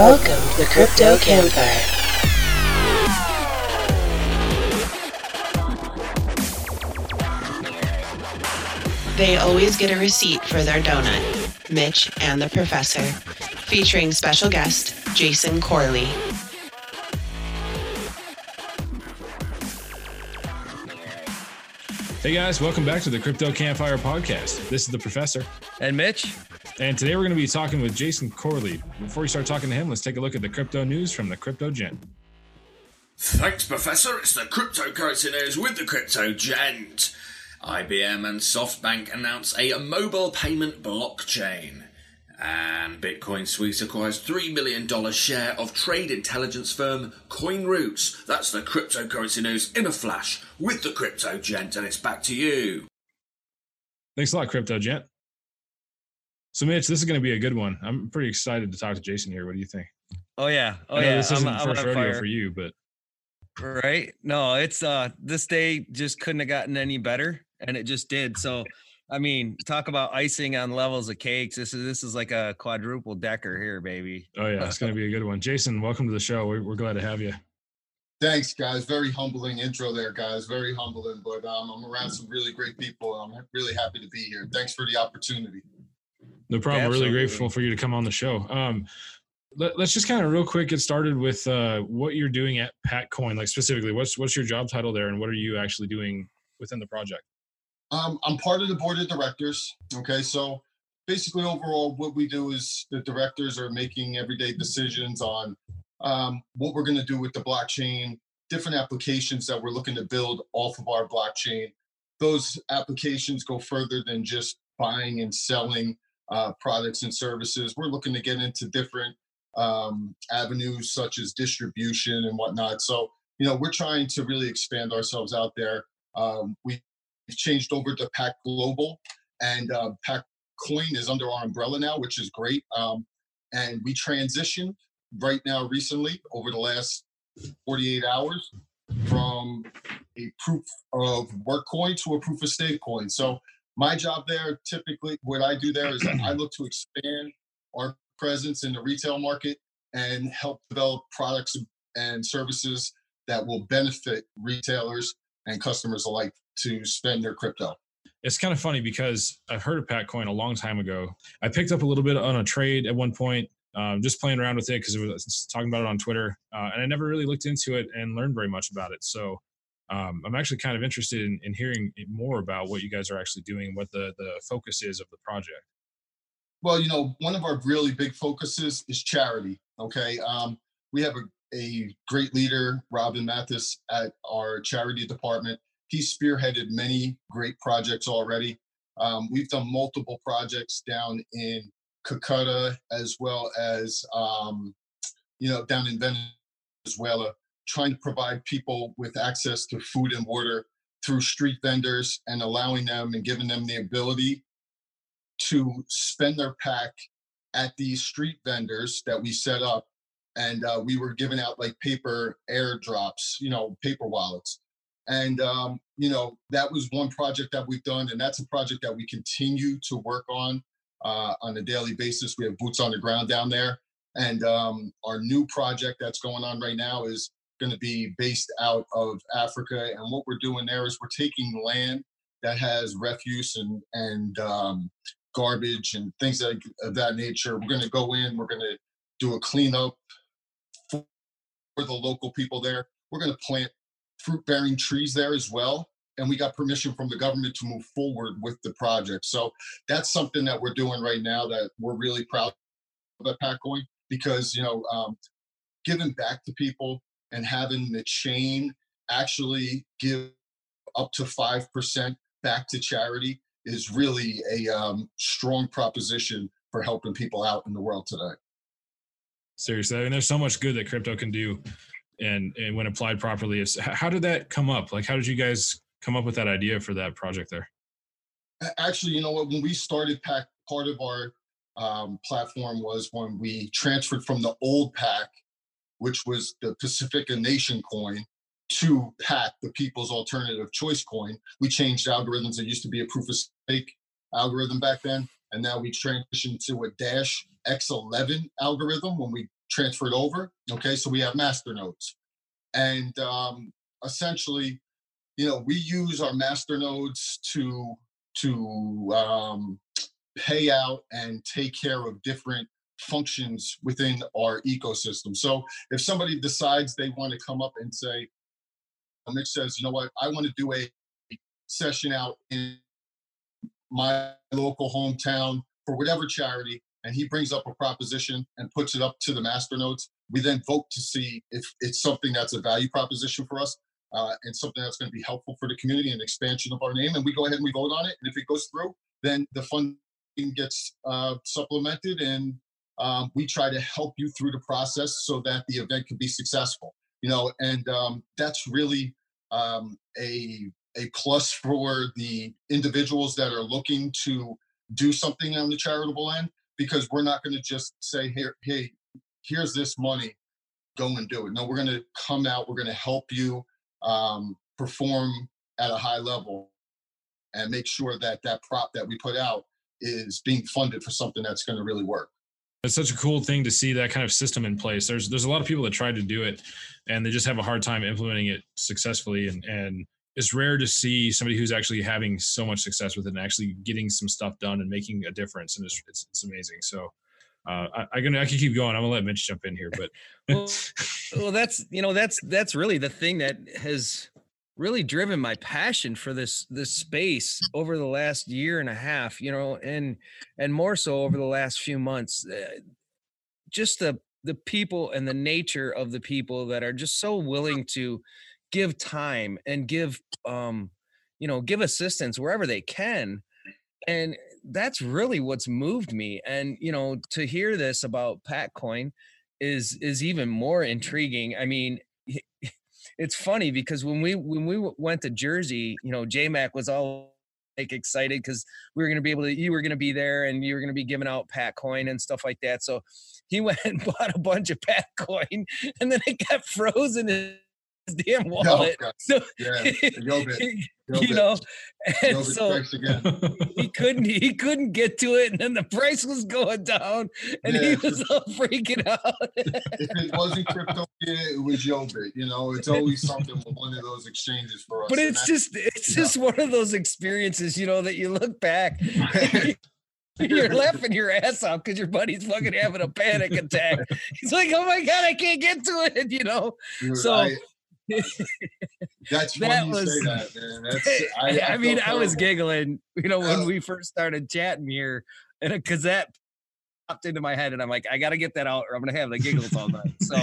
Welcome to the Crypto Campfire. They always get a receipt for their donut. Mitch and the Professor, featuring special guest Jason Corle. Hey guys, welcome back to the Crypto Campfire podcast. This is the Professor, And Mitch, and today we're going to be talking with Jason Corle. Before we start talking to him, let's take a look at the crypto news from the Crypto Gent. Thanks, Professor. It's the cryptocurrency news with the Crypto Gent. IBM and SoftBank announce a mobile payment blockchain. And Bitcoin Suisse acquires $3 million share of trade intelligence firm CoinRoutes. That's the cryptocurrency news in a flash with the Crypto Gent, and it's back to you. Thanks a lot, Crypto Gent. So, Mitch, this is going to be a good one. I'm pretty excited to talk to Jason here. What do you think? oh yeah, oh yeah, this isn't I'm, I'm first rodeo fire. for you, but right? No, it's uh, this day just couldn't have gotten any better, and it just did. So, I mean, talk about icing on levels of cakes. This is this is like a quadruple decker here, baby. oh yeah, it's going to be a good one. Jason, welcome to the show. We're, we're glad to have you. Thanks, guys. Very humbling intro there, guys. Very humbling, but um, I'm around some really great people, and I'm really happy to be here. Thanks for the opportunity. No problem. We're really grateful for you to come on the show. Um, let, us just kind of real quick get started with uh, what you're doing at PacCoin. Like specifically, what's what's your job title there, and what are you actually doing within the project? Um, I'm part of the board of directors. Okay, so basically, overall, what we do is the directors are making everyday decisions on um, what we're going to do with the blockchain, different applications that we're looking to build off of our blockchain. Those applications go further than just buying and selling uh, products and services. We're looking to get into different um, avenues such as distribution and whatnot. So, you know, we're trying to really expand ourselves out there. Um, we We've changed over to PAC Global, and uh, Pack Coin is under our umbrella now, which is great. Um, and we transitioned right now recently over the last 48 hours from a proof of work coin to a proof of stake coin. So my job there, typically, what I do there is I look to expand our presence in the retail market and help develop products and services that will benefit retailers and customers alike to spend their crypto. It's kind of funny because I've heard of PacCoin a long time ago. I picked up a little bit on a trade at one point, um, just playing around with it because it was talking about it on Twitter, uh, and I never really looked into it and learned very much about it. So um, I'm actually kind of interested in, in hearing more about what you guys are actually doing, what the the focus is of the project. Well, you know, one of our really big focuses is charity. Okay. Um, we have a, a great leader, Robin Mathis, at our charity department. He spearheaded many great projects already. Um, we've done multiple projects down in Calcutta as well as, um, you know, down in Venezuela, trying to provide people with access to food and water through street vendors and allowing them and giving them the ability to spend their pack at these street vendors that we set up. And uh, we were giving out like paper airdrops you know paper wallets. And um, you know that was one project that we've done and that's a project that we continue to work on uh, on a daily basis. We have boots on the ground down there. And um, our new project that's going on right now is going to be based out of africa and what we're doing there is we're taking land that has refuse and and um, garbage and things like of that nature. We're going to go in. We're going to do a cleanup for, the local people there. We're going to plant fruit-bearing trees there as well. And we got permission from the government to move forward with the project. So that's something that we're doing right now that we're really proud of at PacCoin because you know um, giving back to people and having the chain actually give up to five percent back to charity is really a um, strong proposition for helping people out in the world today. Seriously, I mean, there's so much good that crypto can do, and and when applied properly, it's how did that come up? Like, how did you guys come up with that idea for that project there? Actually, you know what? When we started Pack, part of our um, platform was when we transferred from the old Pack, which was the Pacifica Nation coin, to Pack, the People's Alternative Choice coin. We changed algorithms. It used to be a proof of stake algorithm back then, and now we transitioned to a Dash X11 algorithm when we transferred over. Okay, so we have master nodes, and um, essentially, you know, we use our master nodes to to um, pay out and take care of different functions within our ecosystem. So if somebody decides they want to come up and say, Mitch says, you know what, I want to do a session out in my local hometown for whatever charity, and he brings up a proposition and puts it up to the master nodes. We then vote to see if it's something that's a value proposition for us uh, and something that's going to be helpful for the community and expansion of our name. And we go ahead and we vote on it. And if it goes through, then the funding gets uh, supplemented and um, we try to help you through the process so that the event can be successful. You know, and um, that's really um, a a plus for the individuals that are looking to do something on the charitable end because we're not going to just say here hey here's this money go and do it no we're going to come out we're going to help you um, perform at a high level and make sure that that prop that we put out is being funded for something that's going to really work it's such a cool thing to see that kind of system in place there's there's a lot of people that try to do it and they just have a hard time implementing it successfully and and it's rare to see somebody who's actually having so much success with it and actually getting some stuff done and making a difference and it's it's, it's amazing so uh, I, I can I can keep going. I'm gonna let Mitch jump in here, but well, well, that's you know that's that's really the thing that has really driven my passion for this this space over the last year and a half. You know, and and more so over the last few months. Uh, just the the people and the nature of the people that are just so willing to give time and give um you know give assistance wherever they can and that's really what's moved me and you know to hear this about PacCoin is is even more intriguing i mean it's funny because when we when we went to jersey you know jmac was all like excited because we were going to be able to you were going to be there and you were going to be giving out PacCoin and stuff like that. So he went and bought a bunch of PacCoin and then it got frozen in damn wallet. So yeah, you know, and so he couldn't he couldn't get to it, and then the price was going down, and yeah, he was all freaking out. if it wasn't crypto, it was Yobit. You know, it's always something with one of those exchanges for us. But it's just it's just one of those experiences, you know, that you look back. You're laughing your ass off because your buddy's fucking having a panic attack. He's like, "Oh my god, I can't get to it," you know. so I, that's that was, that, man. That's, I, I, I mean, I was giggling, you know, when uh, we first started chatting here, and because that popped into my head, and I'm like, I got to get that out, or I'm gonna have the giggles all night. So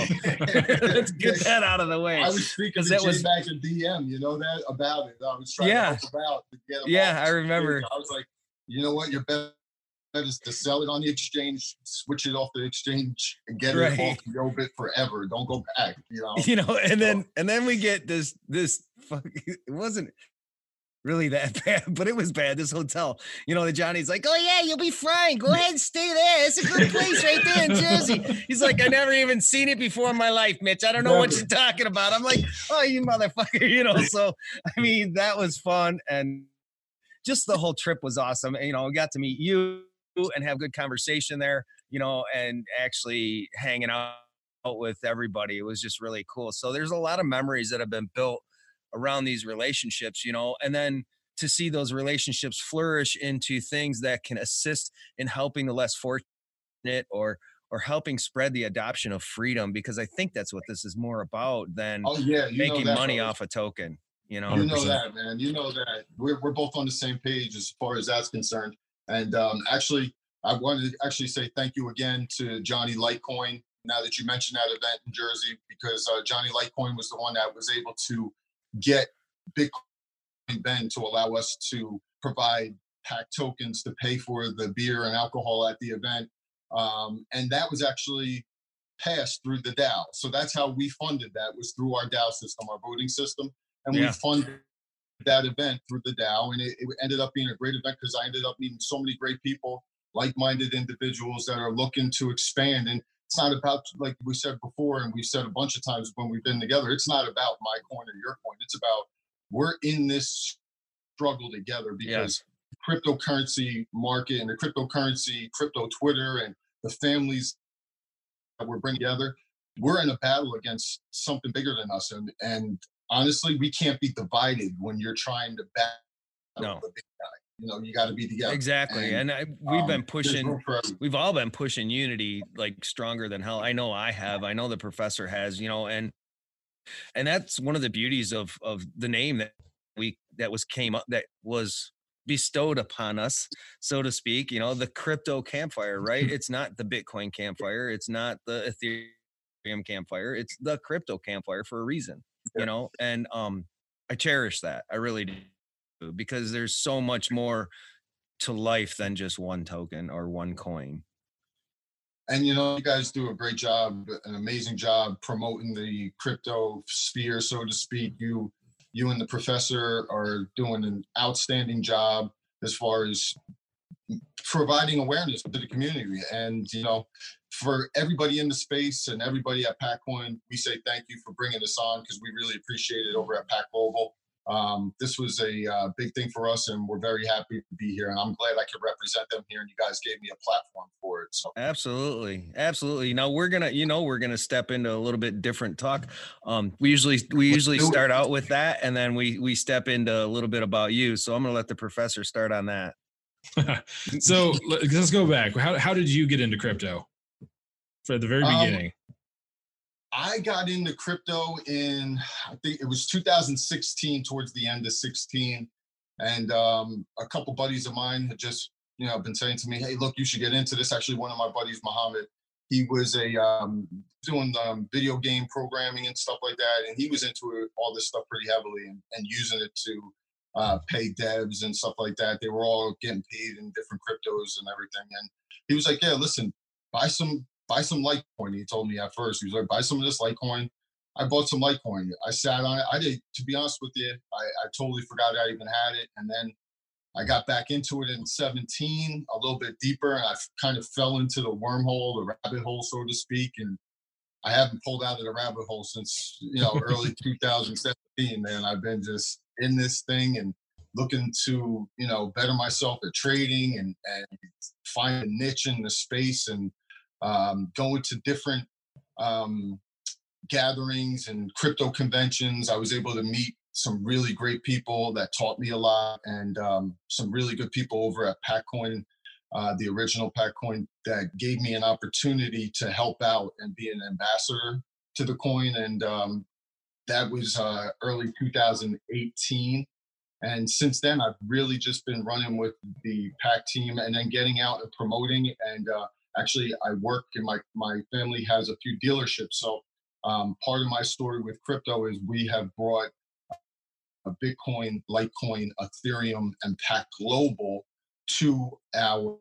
let's get that out of the way. I was speaking to that was back in DM, you know that about it. I was trying yeah. to help about to get Yeah, I remember. I was like, you know what, you're better is to sell it on the exchange, switch it off the exchange, and get right. it off Yobit forever. Don't go back. You know. You know, and then and then we get this this fuck, it wasn't really that bad, but it was bad. This hotel, you know, the Johnny's like, oh yeah, you'll be fine. Go ahead and stay there. It's a good place right there in Jersey. He's like, I never even seen it before in my life, Mitch. I don't know what you're talking about. I'm like, oh, you motherfucker, you know. So I mean, that was fun and just the whole trip was awesome. And, you know, we got to meet you and have good conversation there, you know, and actually hanging out with everybody. It was just really cool. So there's a lot of memories that have been built around these relationships, you know, and then to see those relationships flourish into things that can assist in helping the less fortunate or or helping spread the adoption of freedom because I think that's what this is more about than oh, yeah, making money off a token. You know, you know that, man. You know that we're we're both on the same page as far as that's concerned. And um, actually, I wanted to actually say thank you again to Johnny Litecoin. Now that you mentioned that event in Jersey, because uh, Johnny Litecoin was the one that was able to get Bitcoin Ben to allow us to provide pack tokens to pay for the beer and alcohol at the event. Um, and that was actually passed through the DAO. So that's how we funded that was through our DAO system, our voting system. And yeah. we funded that event through the DAO, and it, it ended up being a great event because I ended up meeting so many great people, like-minded individuals that are looking to expand. And it's not about like we said before, and we've said a bunch of times when we've been together. It's not about my coin or your coin. It's about we're in this struggle together because cryptocurrency market and the cryptocurrency, crypto Twitter, and the families that we're bringing together, we're in a battle against something bigger than us. And, and honestly, we can't be divided when you're trying to back No. the big guy. You know, you got to be together. Exactly. And, And I, we've um, been pushing room for everyone. we've all been pushing unity like stronger than hell. I know I have. I know the professor has, you know, and and that's one of the beauties of of the name that we that was came up that was bestowed upon us, so to speak, you know, the crypto campfire, right? it's not the Bitcoin campfire, it's not the Ethereum campfire, it's the crypto campfire for a reason. You know, and um I cherish that. I really do because there's so much more to life than just one token or one coin. and you know you guys do a great job an amazing job promoting the crypto sphere so to speak you you and the professor are doing an outstanding job as far as providing awareness to the community and you know for everybody in the space and everybody at packcoin we say thank you for bringing this on because we really appreciate it over at PAC Global um, this was a uh, big thing for us and we're very happy to be here and i'm glad i could represent them here and you guys gave me a platform for it so Absolutely. Absolutely. Now we're gonna, you know, we're gonna step into a little bit different talk. Um, we usually we usually start out with that and then we we step into a little bit about you. So I'm gonna let the professor start on that. so let- let's go back. How how did you get into crypto? For the very Um, beginning. I got into crypto in I think it was 2016 towards the end of 16 and um, a couple buddies of mine had just you know been saying to me hey look you should get into this. Actually one of my buddies Muhammad he was a um, doing um, video game programming and stuff like that and he was into all this stuff pretty heavily and, and using it to uh, pay devs and stuff like that. They were all getting paid in different cryptos and everything and he was like yeah listen buy some buy some Litecoin. He told me at first, he was like, buy some of this Litecoin. I bought some Litecoin. I sat on it. I did, to be honest with you, I, I totally forgot I even had it. And then I got back into it in 17, a little bit deeper, and I kind of fell into the wormhole, the rabbit hole, so to speak. And I haven't pulled out of the rabbit hole since, you know, early 2017, man. I've been just in this thing and looking to, you know, better myself at trading and, and find a niche in the space and um, going to different um, gatherings and crypto conventions. I was able to meet some really great people that taught me a lot and um, some really good people over at PackCoin, uh, the original PackCoin, that gave me an opportunity to help out and be an ambassador to the coin. And um, that was uh, early 2018. And since then, I've really just been running with the Pack team and then getting out and promoting. And uh, actually, I work and my my family has a few dealerships. So um, part of my story with crypto is we have brought a Bitcoin, Litecoin, Ethereum, and PAC Global to our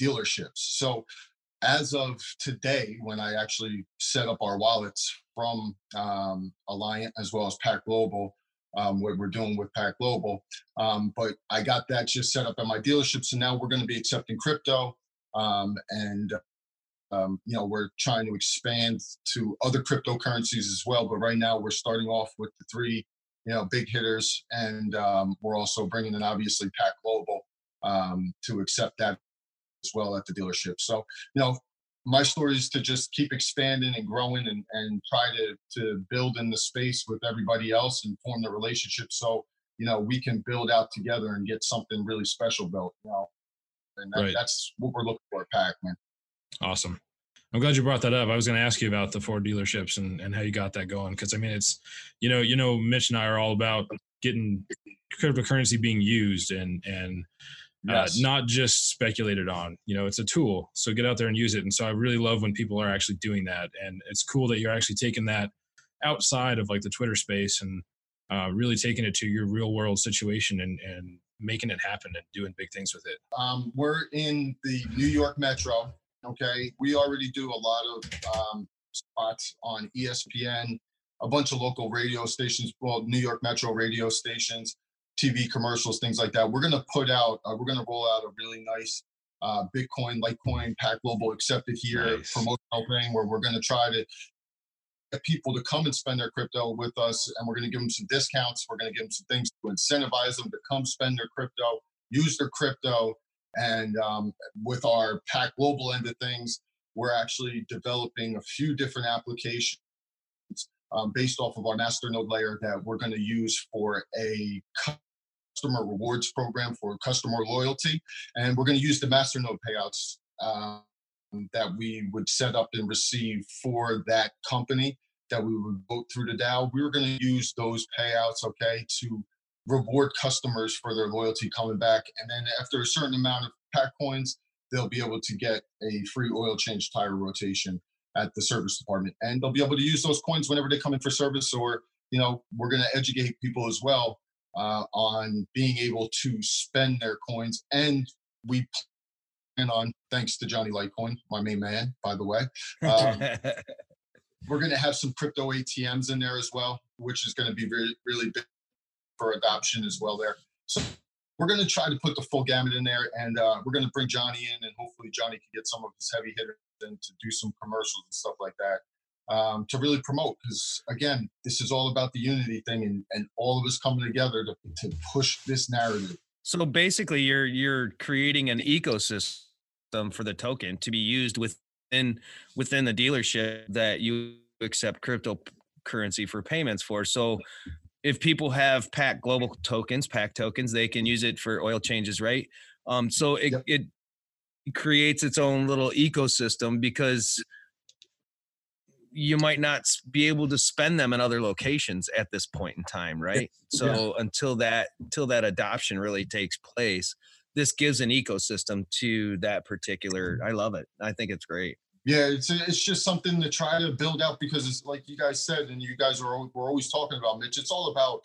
dealerships. So as of today, when I actually set up our wallets from um, Alliant as well as PAC Global, um, what we're doing with PAC Global. Um, but I got that just set up at my dealership. So now we're going to be accepting crypto. Um, and, um, you know, we're trying to expand to other cryptocurrencies as well. But right now we're starting off with the three, you know, big hitters. And um, we're also bringing in obviously PAC Global um, to accept that as well at the dealership. So, you know, my story is to just keep expanding and growing and, and try to, to build in the space with everybody else and form the relationship so you know we can build out together and get something really special built you know and that, Right. that's what we're looking for at pac man Awesome. I'm glad you brought that up. I was going to ask you about the four dealerships and, and how you got that going. Cause I mean, it's, you know, you know, Mitch and I are all about getting cryptocurrency being used and, and uh, not just speculated on, you know, it's a tool. So get out there and use it. And so I really love when people are actually doing that. And it's cool that you're actually taking that outside of like the Twitter space and uh, really taking it to your real world situation and, and making it happen and doing big things with it. um, we're in the new york metro okay we already do a lot of um, spots on espn a bunch of local radio stations well new york metro radio stations tv commercials things like that we're going to put out uh, we're going to roll out a really nice uh, bitcoin litecoin PAC Global accepted here Nice. promotional thing where we're going to try to people to come and spend their crypto with us and we're going to give them some discounts we're going to give them some things to incentivize them to come spend their crypto use their crypto and um, with our PAC Global end of things we're actually developing a few different applications um, based off of our masternode layer that we're going to use for a customer rewards program for customer loyalty. And we're going to use the masternode payouts um, that we would set up and receive for that company that we would vote through the DAO. We were going to use those payouts, okay, to reward customers for their loyalty coming back. And then after a certain amount of pack coins, they'll be able to get a free oil change tire rotation at the service department. And they'll be able to use those coins whenever they come in for service or, you know, we're going to educate people as well uh, on being able to spend their coins. And we on, thanks to Johnny Litecoin, my main man, by the way, um, we're going to have some crypto ATMs in there as well, which is going to be really, really big for adoption as well there. So we're going to try to put the full gamut in there and uh, we're going to bring Johnny in and hopefully Johnny can get some of his heavy hitters and to do some commercials and stuff like that um, to really promote. Because again this is all about the unity thing and, and all of us coming together to, to push this narrative. So basically you're you're creating an ecosystem for the token to be used within within the dealership that you accept cryptocurrency for payments for so if people have PAC Global tokens pack tokens they can use it for oil changes right um so it, yep. it creates its own little ecosystem because you might not be able to spend them in other locations at this point in time right so yeah. until that until that adoption really takes place this gives an ecosystem to that particular i love it i think it's great yeah it's it's just something to try to build out because it's like you guys said and you guys are we're always talking about mitch it's all about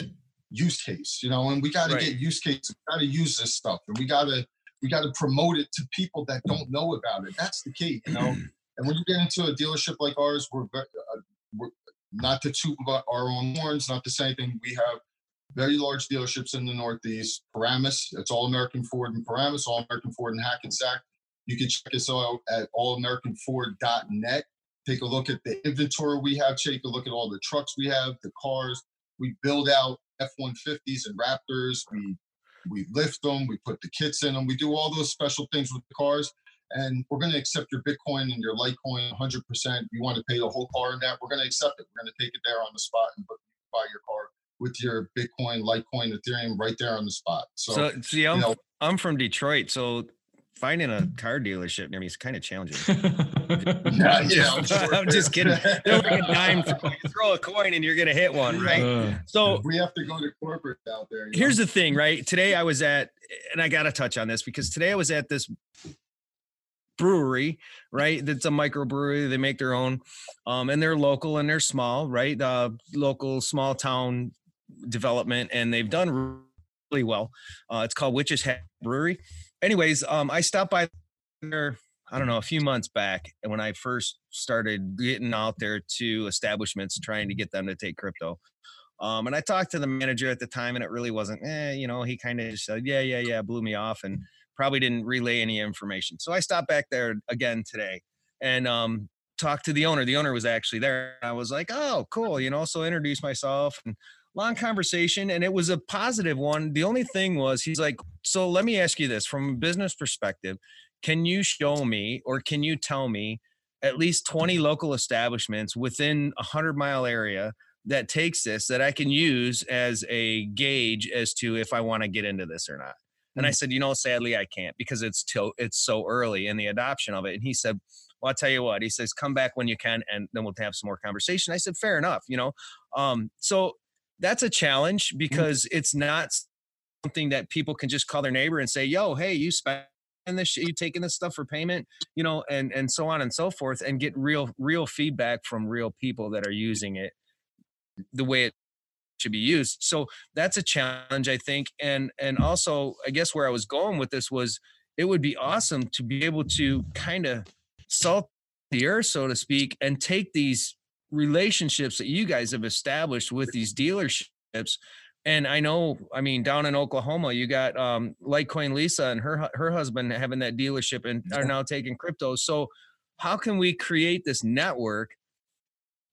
use case you know and we got to right. get use case we got to use this stuff and we got to we got to promote it to people that don't know about it. That's the key, you know. And when you get into a dealership like ours, we're, uh, we're not to toot our own horns, not to say anything. We have very large dealerships in the Northeast. Paramus, it's All American Ford in Paramus, All American Ford in Hackensack. You can check us out at allamericanford.net. Take a look at the inventory we have. Take a look at all the trucks we have, the cars. We build out F 150s and Raptors. We we lift them, we put the kits in them, we do all those special things with the cars. And we're going to accept your Bitcoin and your Litecoin 100%. You want to pay the whole car in that, we're going to accept it. We're going to take it there on the spot and buy your car with your Bitcoin, Litecoin, Ethereum right there on the spot. So, so see, I'm, you know, I'm from Detroit. So finding a car dealership near me is kind of challenging. yeah, yeah, I'm, sure I'm just kidding. They're like a dime. You throw a coin and you're gonna hit one, right? Uh, so we have to go to corporate out there. Here's know? the thing, right? Today I was at, and I got to touch on this because today I was at this brewery, right? That's a microbrewery. They make their own, um, and they're local and they're small, right? Uh, local small town development, and they've done really well. Uh, it's called Witches Hat Brewery anyways, um, I stopped by there. I don't know, a few months back, when I first started getting out there to establishments trying to get them to take crypto. Um, and I talked to the manager at the time, and it really wasn't, eh, you know, he kind of said, yeah, yeah, yeah, blew me off and probably didn't relay any information. So I stopped back there again today and um, talked to the owner. The owner was actually there. I was like, oh, cool, you know, so introduce myself and long conversation and it was a positive one. The only thing was he's like, so let me ask you this from a business perspective, can you show me or can you tell me at least 20 local establishments within a 100 mile area that takes this that I can use as a gauge as to if I want to get into this or not. And I mm. said, you know, sadly I can't because it's till it's so early in the adoption of it. And he said, well, I'll tell you what, he says, come back when you can and then we'll have some more conversation. I said, fair enough, you know? Um, so that's a challenge mm-hmm. because mm-hmm. it's not something that people can just call their neighbor and say, "Yo, hey, you spend this, you taking this stuff for payment," you know, and and so on and so forth, and get real real feedback from real people that are using it the way it should be used. So that's a challenge, I think, and and also I guess where I was going with this was it would be awesome to be able to kind of salt the earth, so to speak, and take these relationships that you guys have established with these dealerships and I know, I mean, down in Oklahoma, you got um, Litecoin Lisa and her her husband having that dealership and are now taking crypto. So, how can we create this network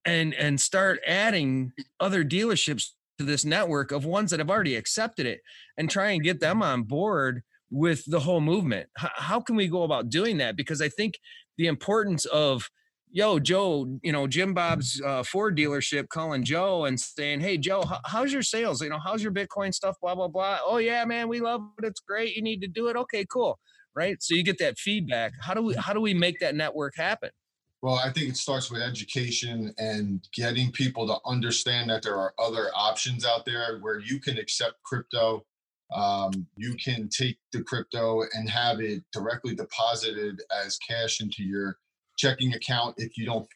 and and start adding other dealerships to this network of ones that have already accepted it and try and get them on board with the whole movement? How, how can we go about doing that? Because I think the importance of yo joe you know jim bob's uh, ford dealership calling joe and saying hey joe how's your sales? You know how's your bitcoin stuff blah blah blah. Oh yeah man we love it. It's great. You need to do it? Okay cool. Right? So you get that feedback. How do we how do we make that network happen? Well, I think it starts with education and getting people to understand that there are other options out there where you can accept crypto. Um, you can take the crypto and have it directly deposited as cash into your checking account if you don't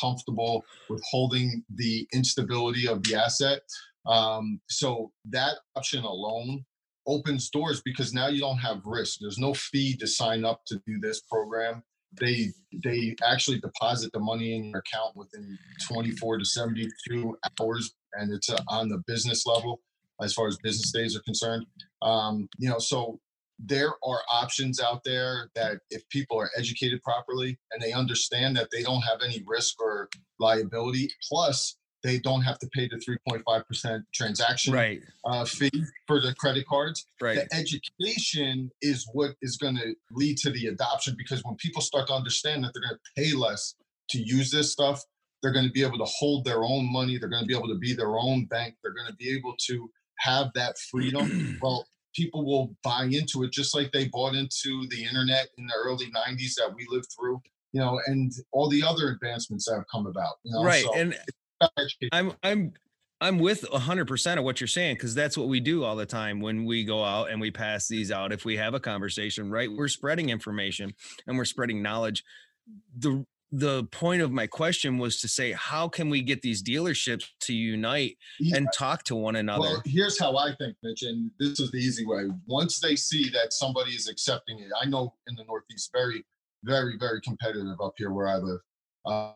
comfortable with holding the instability of the asset. Um, so that option alone opens doors because now you don't have risk. There's no fee to sign up to do this program they they actually deposit the money in your account within 24 to 72 hours and it's uh, on the business level as far as business days are concerned um, you know so there are options out there that if people are educated properly and they understand that they don't have any risk or liability plus they don't have to pay the 3.5% transaction right. uh, fee for the credit cards right. the education is what is going to lead to the adoption because when people start to understand that they're going to pay less to use this stuff they're going to be able to hold their own money they're going to be able to be their own bank they're going to be able to have that freedom. Well people will buy into it just like they bought into the internet in the early 90s that we lived through you know and all the other advancements that have come about you know right so and. I'm I'm I'm with 100% of what you're saying because that's what we do all the time when we go out and we pass these out. If we have a conversation, right? We're spreading information and we're spreading knowledge. The the point of my question was to say how can we get these dealerships to unite Yeah. and talk to one another? Well, here's how I think, Mitch, and this is the easy way. Once they see that somebody is accepting it, I know in the Northeast, very, very, very competitive up here where I live.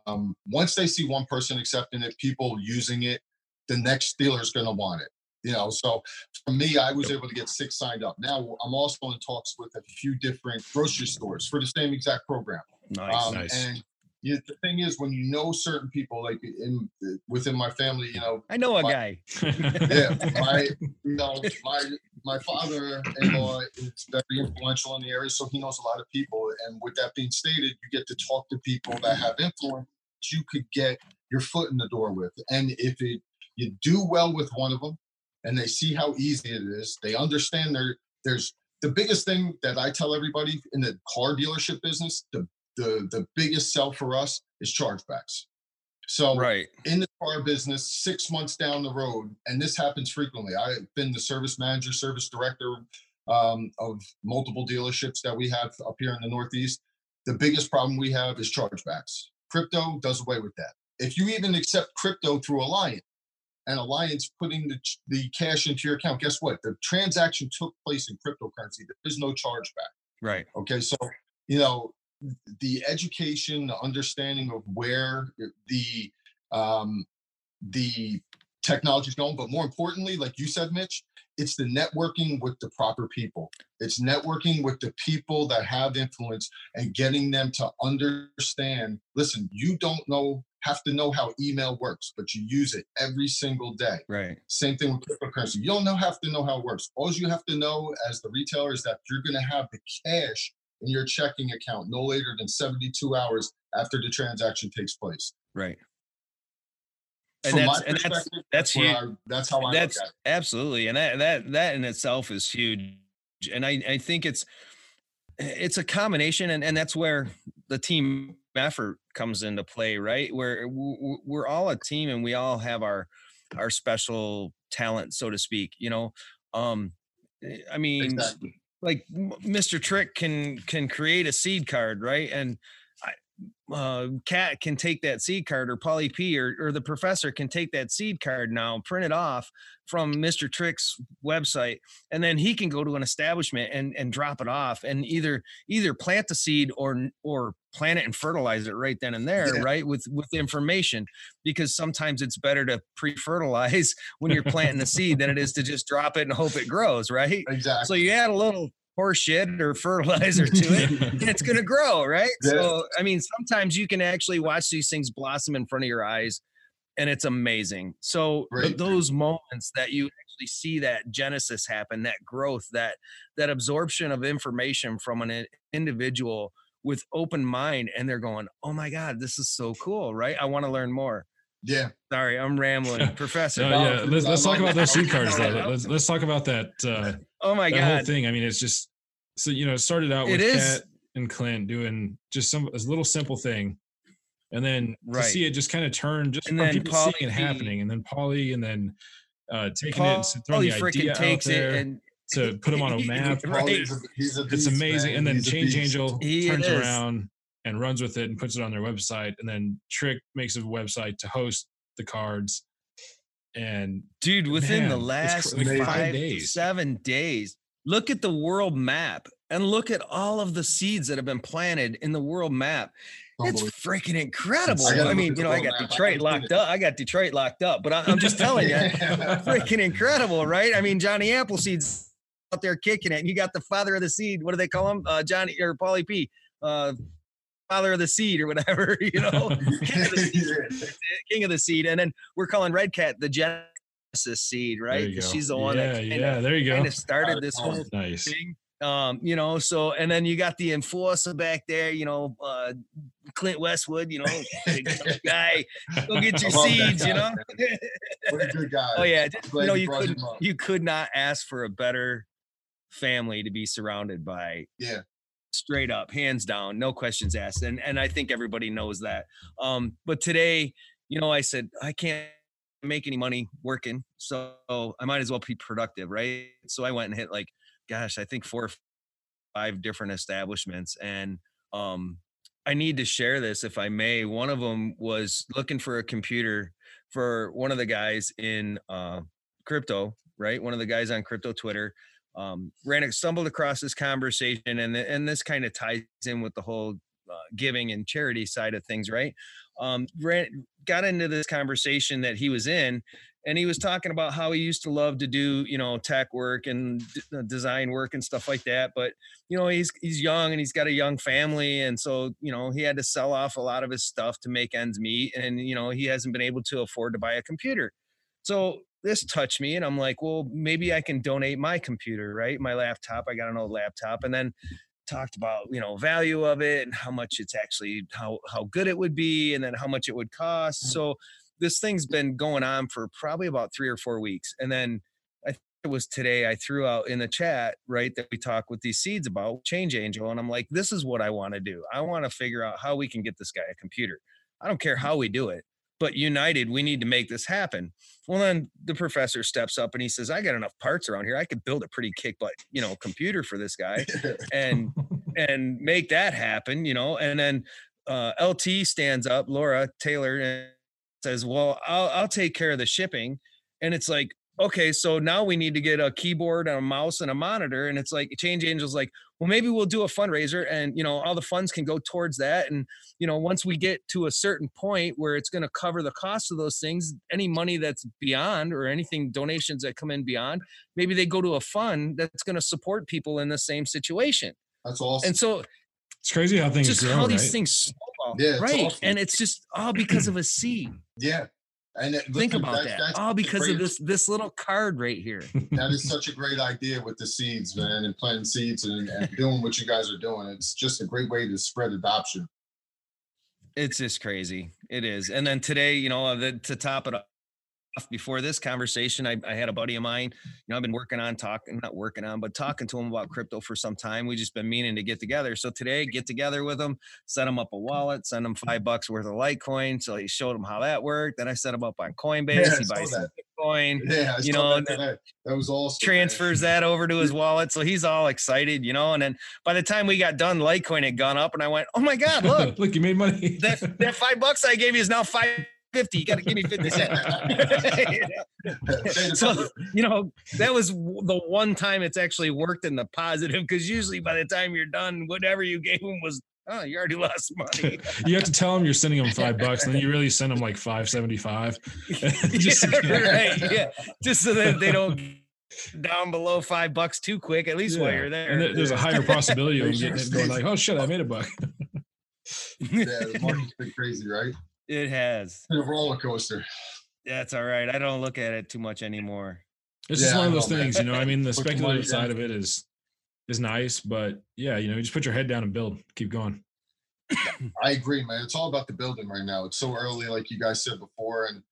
Um, once they see one person accepting it, people using it, the next dealer is going to want it. You know, so for me, I was able to get six signed up. Now I'm also in talks with a few different grocery stores for the same exact program. nice. Um, Nice. And you, the thing is, when you know certain people, like in within my family, you know, I know a my- guy. yeah, my you know my my father-in-law is very influential in the area, so he knows a lot of people. And with that being stated, you get to talk to people that have influence you could get your foot in the door with. And if it you do well with one of them, and they see how easy it is, they understand there there's the biggest thing that I tell everybody in the car dealership business, the the the biggest sell for us is chargebacks. So Right. in the car business six months down the road, and this happens frequently. I've been the service manager, service director um, of multiple dealerships that we have up here in the Northeast. The biggest problem we have is chargebacks. Crypto does away with that. If you even accept crypto through Alliant, and Alliance putting the, the cash into your account, guess what? The transaction took place in cryptocurrency. There is no chargeback. Right. Okay, so you know the education, the understanding of where the um, the technology is going, but more importantly, like you said, Mitch, it's the networking with the proper people. It's networking with the people that have influence and getting them to understand. Listen, you don't know have to know how email works, but you use it every single day. Right. Same thing with cryptocurrency. You don't know, have to know how it works. All you have to know as the retailer is that you're going to have the cash in your checking account no later than 72 hours after the transaction takes place. Right. And From that's my and that's that's huge. I, that's how I that's look at it. absolutely and that that that in itself is huge and i i think it's it's a combination and and that's where the team effort comes into play right where we're all a team and we all have our our special talent so to speak you know um eh, i mean Exactly. Like Mr. Trick can can create a seed card, right? And uh, Cat can take that seed card, or Polly P, or, or the professor can take that seed card now, print it off from Mr. Trick's website, and then he can go to an establishment and and drop it off, and either either plant the seed or or plant it and fertilize it right then and there, Yeah. right? With with information, because sometimes it's better to pre-fertilize when you're planting the seed than it is to just drop it and hope it grows, right? Exactly. So you add a little horse shit or fertilizer to it, and it's going to grow, right? Yeah. So, I mean, sometimes you can actually watch these things blossom in front of your eyes, and it's amazing. So, Right. those moments that you actually see that genesis happen, that growth, that that absorption of information from an individual with open mind and they're going, "Oh my god, this is so cool!" Right? I want to learn more. Yeah. Sorry, I'm rambling, Professor. No, yeah, let's, let's talk about those seed cards though. Let's let's talk about that uh, oh my that whole god, thing. I mean, it's just so you know, it started out with is. Kat and Clint doing just some a little simple thing, and then Right. to see it just kind of turn just And from then people seeing it happening, and then Polly, and then uh, taking it and throwing Polly the freaking idea out takes there it and to put them on a map. Right. He's a, he's a It's amazing, man. and then He's Change. Angel He turns is. around and runs with it and puts it on their website, and then Trick makes a website to host the cards, and dude within the Man, it's last cr- like five, five days. seven days look at the world map and look at all of the seeds that have been planted in the world map. It's freaking incredible. I i mean you know i got map. Detroit haven't locked up i got detroit locked up but I, i'm just telling you freaking incredible right? I mean johnny appleseed's out there kicking it and you got the father of the seed what do they call him uh johnny or paulie p uh father of the seed or whatever you know king of the seed king of the seed, and then we're calling Red Cat the Genesis seed, right? you 'Cause go. she's the one yeah, that kind yeah, of there you go. kind of started this whole Nice. thing. Um, you know, so and then you got the enforcer back there, you know, uh Clint Westwood, you know, guy, go get your I love that seeds, you know. What a good guy. oh yeah, you know, you you brought him could you could not ask for a better family to be surrounded by Yeah. Straight up hands down no questions asked and and i think everybody knows that. Um but today you know i said i can't make any money working so i might as well be productive right? So i went and hit like gosh i think four or five different establishments and um i need to share this if i may. One of them was looking for a computer for one of the guys in uh crypto right? One of the guys on crypto twitter um, ran stumbled across this conversation and and this kind of ties in with the whole uh, giving and charity side of things right? Um, ran, got into this conversation that he was in and he was talking about how he used to love to do you know tech work and d- uh, design work and stuff like that but you know he's he's young and he's got a young family and so you know he had to sell off a lot of his stuff to make ends meet and you know he hasn't been able to afford to buy a computer. So this touched me and i'm like well maybe i can donate my computer right my laptop i got an old laptop and then talked about you know value of it and how much it's actually how how good it would be and then how much it would cost mm. so this thing's been going on for probably about three or four weeks and then i think it was today i threw out in the chat right that we talk with these seeds about change angel and i'm like this is what i want to do. I want to figure out how we can get this guy a computer. I don't care how we do it but united we need to make this happen well then the professor steps up and he says i got enough parts around here i could build a pretty kick butt you know computer for this guy and and make that happen, you know. And then uh, LT stands up, Laura Taylor, and says, "Well, I'll I'll take care of the shipping." And it's like, okay, so now we need to get a keyboard and a mouse and a monitor. And it's like Change Angel's like, well, maybe we'll do a fundraiser, and you know, all the funds can go towards that. And you know, once we get to a certain point where it's going to cover the cost of those things, any money that's beyond or anything donations that come in beyond, maybe they go to a fund that's going to support people in the same situation. That's awesome. And so It's crazy how things just grow, how right? these things snowball, Yeah, right? awesome. And it's just all because of a seed. yeah. And it- Think listen, about that. that's the because of this this little card right here. that is such a great idea with the seeds, man, and planting seeds and, and doing what you guys are doing. It's just a great way to spread adoption. It's just crazy. It is. And then today, you know, uh, the, to top it off, before this conversation, I, I had a buddy of mine. You know, I've been working on talking, not working on, but talking to him about crypto for some time. We just been meaning to get together. So today, get together with him, set him up a wallet, send him five bucks worth of Litecoin. So he showed him how that worked. Then I set him up on Coinbase. Yeah, he buys that. Bitcoin. Yeah, I You know, that, that was awesome. man. transfers that over to his wallet. So he's all excited, you know. And then by the time we got done, Litecoin had gone up, and I went, "Oh my God, look, Look, you made money. that that five bucks I gave you is now five fifty. You got to give me fifty cents." So you know that was the one time it's actually worked in the positive because usually by the time you're done, whatever you gave him was. Oh, you already lost money. you have to tell them you're sending them five bucks, and then you really send them like five seventy five. Just yeah, right. Yeah. Just so that they don't get down below five bucks too quick, at least while you're there. And there's a higher possibility of them getting it it going like, oh shit, I made a buck. yeah, the market's been crazy, right? It has. Been a roller coaster. That's all right. I don't look at it too much anymore. It's just Yeah, one of those things, you know. I mean, the Put money speculative side down. of it is is nice, but yeah, you know, you just put your head down and build, keep going. I agree, man. It's all about the building right now. It's so early, like you guys said before, and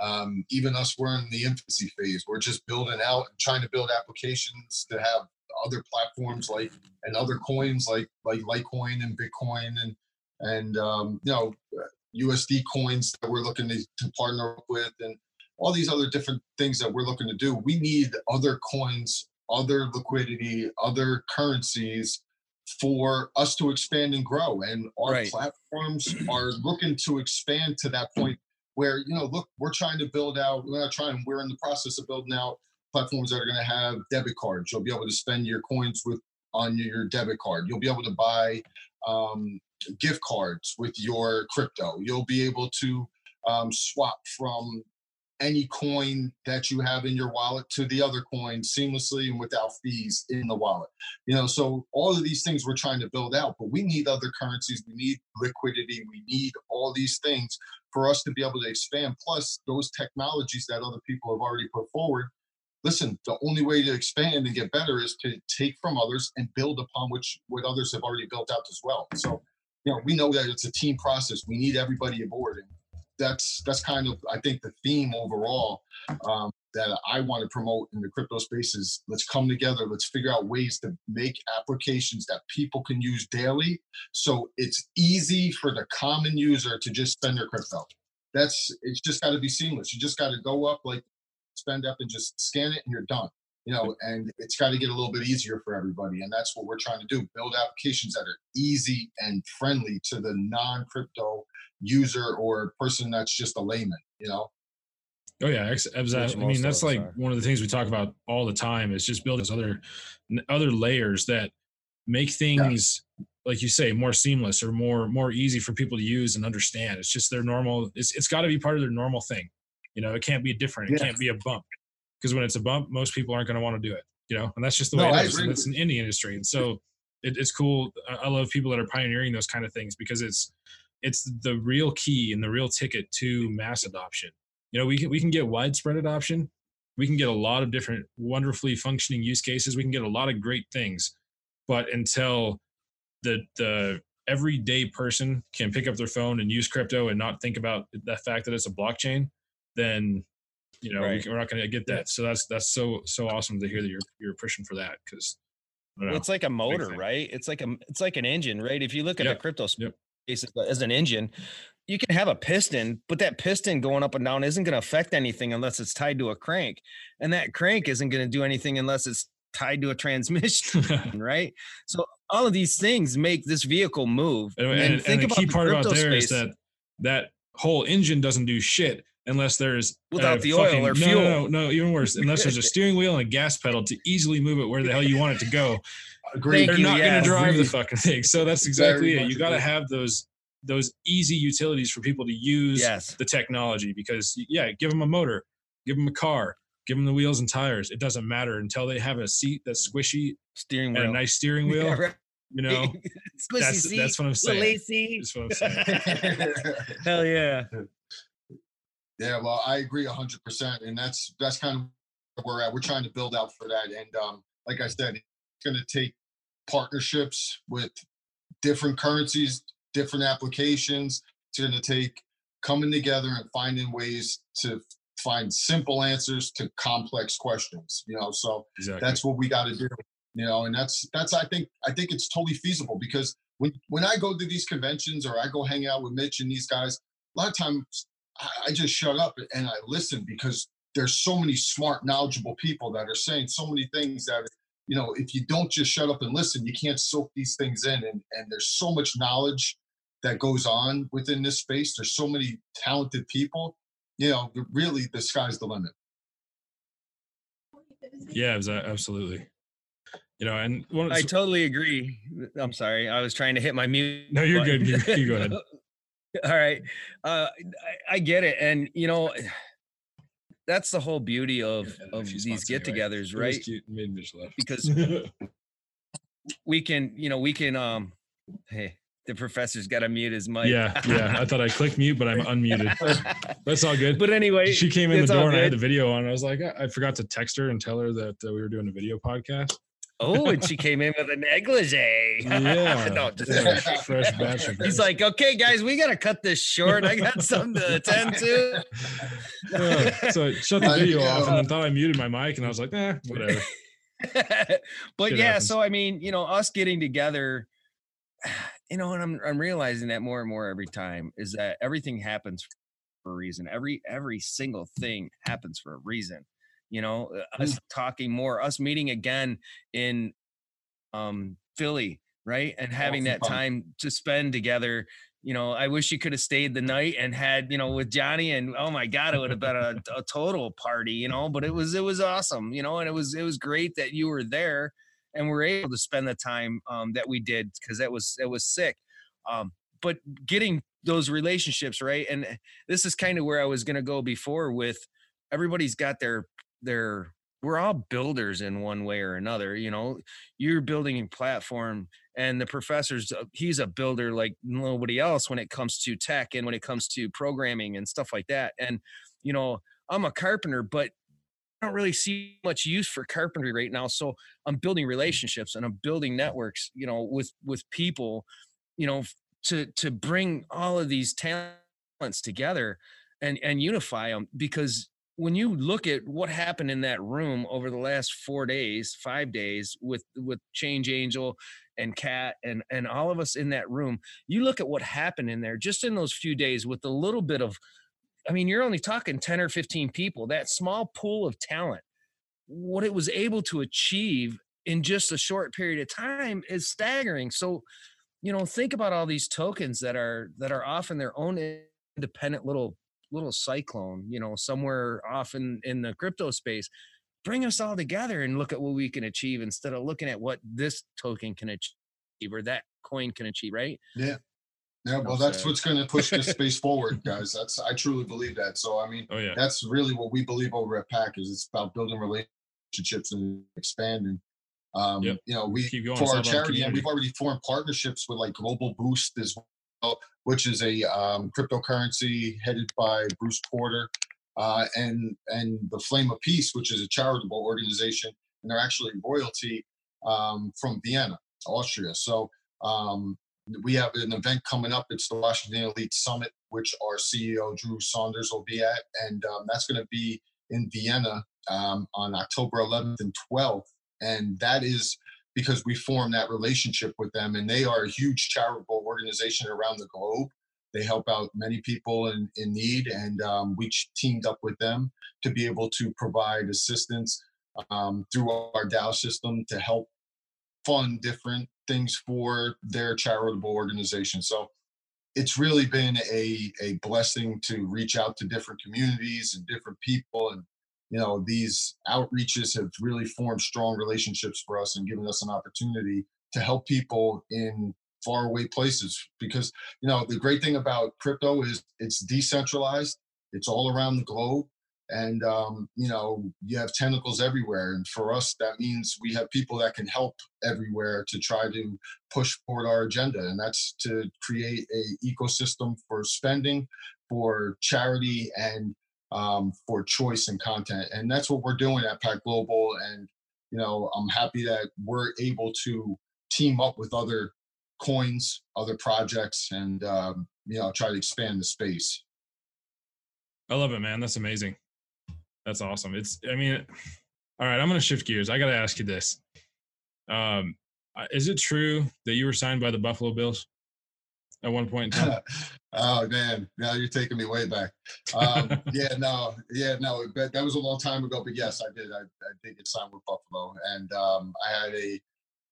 um, even us, we're in the infancy phase. We're just building out and trying to build applications to have other platforms like and other coins like like Litecoin and Bitcoin and and um, you know USD coins that we're looking to, to partner with and all these other different things that we're looking to do. We need other coins, other liquidity, other currencies for us to expand and grow. And our Right. platforms are looking to expand to that point where, you know, look, we're trying to build out, we're not trying, we're in the process of building out platforms that are going to have debit cards. You'll be able to spend your coins with on your debit card. You'll be able to buy um, gift cards with your crypto. You'll be able to um, swap from any coin that you have in your wallet to the other coin seamlessly and without fees in the wallet. You know, so all of these things we're trying to build out, but we need other currencies. We need liquidity. We need all these things for us to be able to expand. Plus, those technologies that other people have already put forward. Listen, the only way to expand and get better is to take from others and build upon which what others have already built out as well. So, you know, we know that it's a team process. We need everybody aboard, and that's that's kind of I think the theme overall um, that I want to promote in the crypto space is let's come together. Let's figure out ways to make applications that people can use daily, so it's easy for the common user to just spend their crypto. That's it's just got to be seamless. You just got to go up like spend up and just scan it and you're done. You know, and it's got to get a little bit easier for everybody, and that's what we're trying to do: build applications that are easy and friendly to the non-crypto user or person that's just a layman. You know. Oh yeah, exactly. I mean, that's like are. one of the things we talk about all the time is just building those other other layers that make things like you say more seamless or more more easy for people to use and understand. It's just their normal. It's it's got to be part of their normal thing. You know, it can't be different. It Yeah. can't be a bump because when it's a bump, most people aren't going to want to do it. You know, and that's just the No, way it is. And it's an indie industry, and so it, it's cool. I, I love people that are pioneering those kind of things because it's it's the real key and the real ticket to mass adoption you know we can we can get widespread adoption we can get a lot of different wonderfully functioning use cases we can get a lot of great things but until the the everyday person can pick up their phone and use crypto and not think about the fact that it's a blockchain then you know Right. we, we're not going to get that so that's that's so so awesome to hear that you're you're pushing for that because it's like a motor, right? It's like a it's like an engine, right? If you look at Yep, the crypto space yep. as, an engine, you can have a piston, but that piston going up and down isn't going to affect anything unless it's tied to a crank, and that crank isn't going to do anything unless it's tied to a transmission, right? So all of these things make this vehicle move. And, And, and, and the about key the part about there is space. that that whole engine doesn't do shit unless there's a Without the oil or no, fuel. No, no, no, even worse. Unless there's a steering wheel and a gas pedal to easily move it where the hell you want it to go. Agreed. They're you, not yeah. going to drive the fucking thing. So that's exactly Very it. much You got to have those those easy utilities for people to use Yes. the technology because yeah, give them a motor, give them a car, give them the wheels and tires. It doesn't matter until they have a seat that's squishy Steering and a nice steering wheel. Yeah, right. You know, Squishy that's seat, that's what I'm saying. AC. That's what I'm saying. Hell yeah. Yeah, well, I agree hundred percent, and that's that's kind of where we're at. We're trying to build out for that, and um, like I said, it's going to take partnerships with different currencies, different applications. It's going to take coming together and finding ways to find simple answers to complex questions. You know, so Exactly. that's what we got to do you know and that's that's i think i think it's totally feasible because when when i go to these conventions or i go hang out with mitch and these guys a lot of times i, I just shut up and i listen because there's so many smart knowledgeable people that are saying so many things that you know if you don't just shut up and listen you can't soak these things in and and there's so much knowledge that goes on within this space there's so many talented people you know really the sky's the limit Yeah, absolutely. You know, and one I totally agree. I'm sorry. I was trying to hit my mute. No, you're good. You- you go ahead. All right. Uh, I, I get it. And, you know, that's the whole beauty of, Yeah, of these spots get anyway. togethers, It was right? Made Because we can, you know, we can, um, hey, the professor's got to mute his mic. yeah, yeah. I thought I clicked mute, but I'm unmuted. That's all good. but anyway, she came in the door and I had the video on. I was like, I I forgot to text her and tell her that uh, we were doing a video podcast. Oh, and she came in with a negligee. Yeah. no, just Fresh, fresh batch of He's like, okay, guys, we gotta cut this short. I got something to attend to. Yeah, so I shut the video off and know. then thought I muted my mic and I was like, eh, whatever. but Shit yeah, happens. so I mean, you know, us getting together, you know, and I'm I'm realizing that more and more every time is that everything happens for a reason. Every every single thing happens for a reason. You know, uh, us talking more, us meeting again in um Philly, right? And having Awesome that time to spend together. You know, I wish you could have stayed the night and had, you know, with Johnny and oh my God, it would have been a, a total party, you know, but it was, it was awesome, you know, and it was, it was great that you were there and we are able to spend the time um, that we did because that was, it was sick. Um, but getting those relationships, right. And this is kind of where I was going to go before with everybody's got their, their, we're all builders in one way or another, you know, you're building a platform and the professor's uh, he's a builder like nobody else when it comes to tech and when it comes to programming and stuff like that and you know i'm a carpenter but i don't really see much use for carpentry right now so i'm building relationships and i'm building networks you know with with people you know to to bring all of these talents together and and unify them because when you look at what happened in that room over the last four days five days with with change angel and Cat and and all of us in that room. You look at what happened in there just in those few days with a little bit of I mean, you're only talking 10 or 15 people, that small pool of talent. What it was able to achieve in just a short period of time is staggering. So, you know, think about all these tokens that are that are off in their own independent little little cyclone, you know, somewhere off in in the crypto space bring us all together and look at what we can achieve instead of looking at what this token can achieve or that coin can achieve, right? Yeah, Yeah, well, that's what's going to push this space forward, guys. That's I truly believe that. So I mean, Oh yeah. that's really what we believe over at PAC is it's about building relationships and expanding. Um, Yep. You know, we Keep going, for our charity, and we've already formed partnerships with like Global Boost as well, which is a um, cryptocurrency headed by Bruce Porter, uh, and and the Flame of Peace, which is a charitable organization, and they're actually royalty um, from Vienna, Austria. So um, we have an event coming up. It's the Washington Elite Summit, which our CEO Drew Saunders will be at, and um, that's going to be in Vienna um, on October 11th and 12th. And that is because we form that relationship with them, and they are a huge charitable organization around the globe. They help out many people in, in need, and um, we teamed up with them to be able to provide assistance um, through our DAO system to help fund different things for their charitable organization. So it's really been a, a blessing to reach out to different communities and different people. And, you know, these outreaches have really formed strong relationships for us and given us an opportunity to help people in faraway places. Because, you know, the great thing about crypto is it's decentralized, it's all around the globe and um, you know you have tentacles everywhere and for us that means we have people that can help everywhere to try to push forward our agenda and that's to create a ecosystem for spending for charity and um, for choice and content and that's what we're doing at PAC Global and you know i'm happy that we're able to team up with other coins other projects and um, you know try to expand the space I love it, man. That's amazing. That's awesome. It's, I mean, all right, I'm going to shift gears. I got to ask you this. Um, is it true that you were signed by the Buffalo Bills at one point oh man, now you're taking me way back. Um, yeah, no, yeah, no, that, that was a long time ago. But yes, I did. I, I did get signed with Buffalo, and um, I had a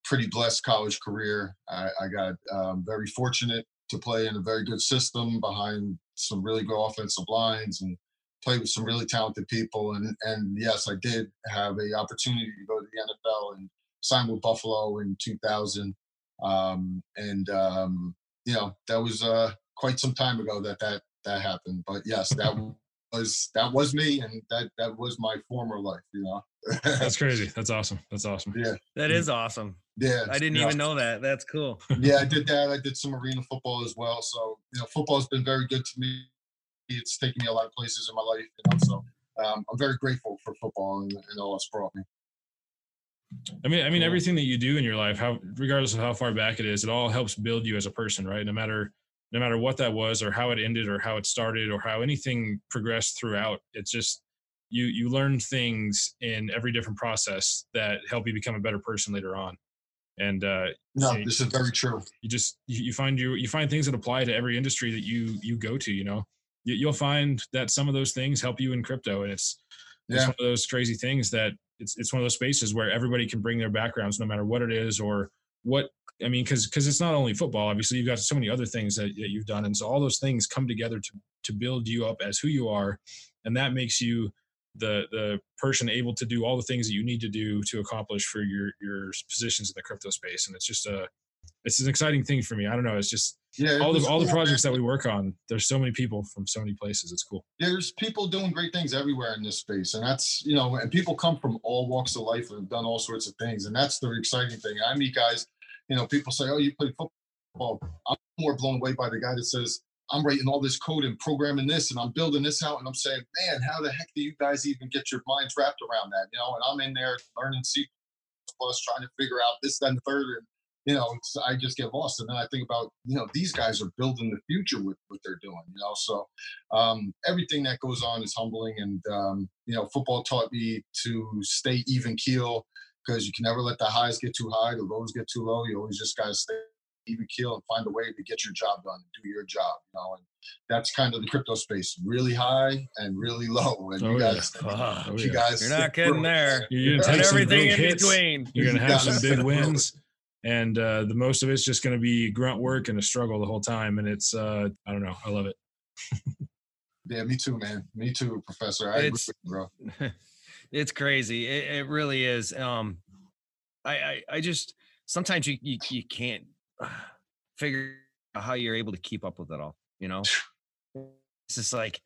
pretty blessed college career. I, I got um, very fortunate to play in a very good system behind some really good offensive lines and play with some really talented people. And and yes, I did have a opportunity to go to the NFL and sign with Buffalo in 2000. Um, and um, you know that was uh, quite some time ago that that that happened. But yes, that was that was me, and that that was my former life. You know. That's crazy. That's awesome. That's awesome. yeah, That is awesome. yeah. I didn't yeah. even know that. That's cool. yeah, I did that. I did some arena football as well. So you know, football has been very good to me. It's taken me a lot of places in my life. You know, so um, I'm very grateful for football and, and all it's brought me. I mean, I mean, everything that you do in your life, how regardless of how far back it is, it all helps build you as a person, right? No matter no matter what that was, or how it ended, or how it started, or how anything progressed throughout. It's just you you learn things in every different process that help you become a better person later on. And uh, No, you- this is very true. you just you, find you you find things that apply to every industry that you you go to. You know, you, you'll find that some of those things help you in crypto, and it's it's Yeah. one of those crazy things that it's it's one of those spaces where everybody can bring their backgrounds, no matter what it is or what. I mean, because because it's not only football. Obviously, you've got so many other things that, that you've done, and so all those things come together to to build you up as who you are, and that makes you the the person able to do all the things that you need to do to accomplish for your your positions in the crypto space. And it's just a it's an exciting thing for me. I don't know. It's just Yeah, all the all the cool, man. projects that we work on. There's so many people from so many places. It's cool. there's people doing great things everywhere in this space and that's you know and people come from all walks of life and have done all sorts of things and that's the exciting thing i meet guys you know people say oh you play football i'm more blown away by the guy that says i'm writing all this code and programming this and i'm building this out and i'm saying man how the heck do you guys even get your minds wrapped around that you know and i'm in there learning c plus trying to figure out this that, and the third and you know, it's, I just get lost. And then I think about, you know, these guys are building the future with what they're doing, you know. So um, everything that goes on is humbling. And, um, you know, football taught me to stay even keel because you can never let the highs get too high, the lows get too low. You always just got to stay even keel and find a way to get your job done and do your job, you know. And that's kind of the crypto space really high and really low. And Oh, you yeah. guys, Oh, Oh, you yeah. guys, You're not getting there. You're gonna Yeah. take and some everything big in hits. between. You're gonna have some big wins, and uh, the most of it's just gonna be grunt work and a struggle the whole time. And it's uh, I don't know. I love it. Yeah, me too, man. Me too, Professor. I agree It's- with you, bro. it's crazy. It, it really is. Um, I, I, I just sometimes you, you you can't figure out how you're able to keep up with it all. You know, it's just like,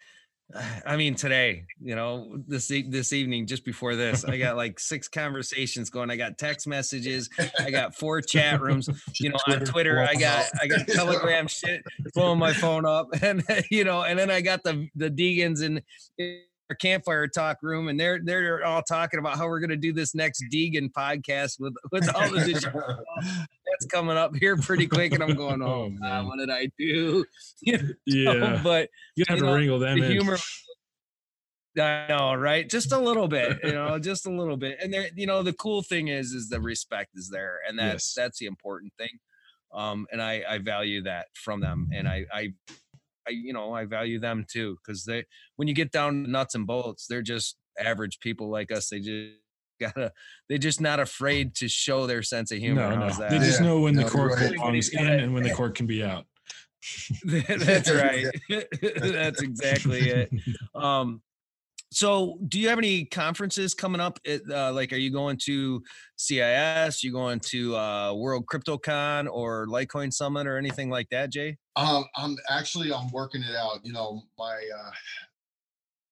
I mean, today, you know, this this evening, just before this, I got like six conversations going. I got text messages. I got four chat rooms. You know, on Twitter, I got I got Telegram shit blowing my phone up, and you know, and then I got the the Deegans and eh, our campfire talk room, and they're they're all talking about how we're gonna do this next Deegan podcast with with all the that's coming up here pretty quick, and I'm going, Oh, oh, God, what did I do? You know, Yeah, but you have you to know, wrangle them the in. humor. I know, right? Just a little bit, you know, just a little bit. And there, you know, the cool thing is, is the respect is there, and that's Yes. that's the important thing. Um, and I I value that from them, and I I, I you know I value them too because they when you get down to nuts and bolts, they're just average people like us. They just gotta they're just not afraid to show their sense of humor. No, no. How's They just Yeah. know when the No, cork right. belongs in and when the cork can be out. That's right. That's exactly it. Um, so do you have any conferences coming up? At, uh, like, are you going to CIS? You going to uh, World CryptoCon or Litecoin Summit or anything like that, Jay? Um, I'm actually I'm working it out. You know, my uh,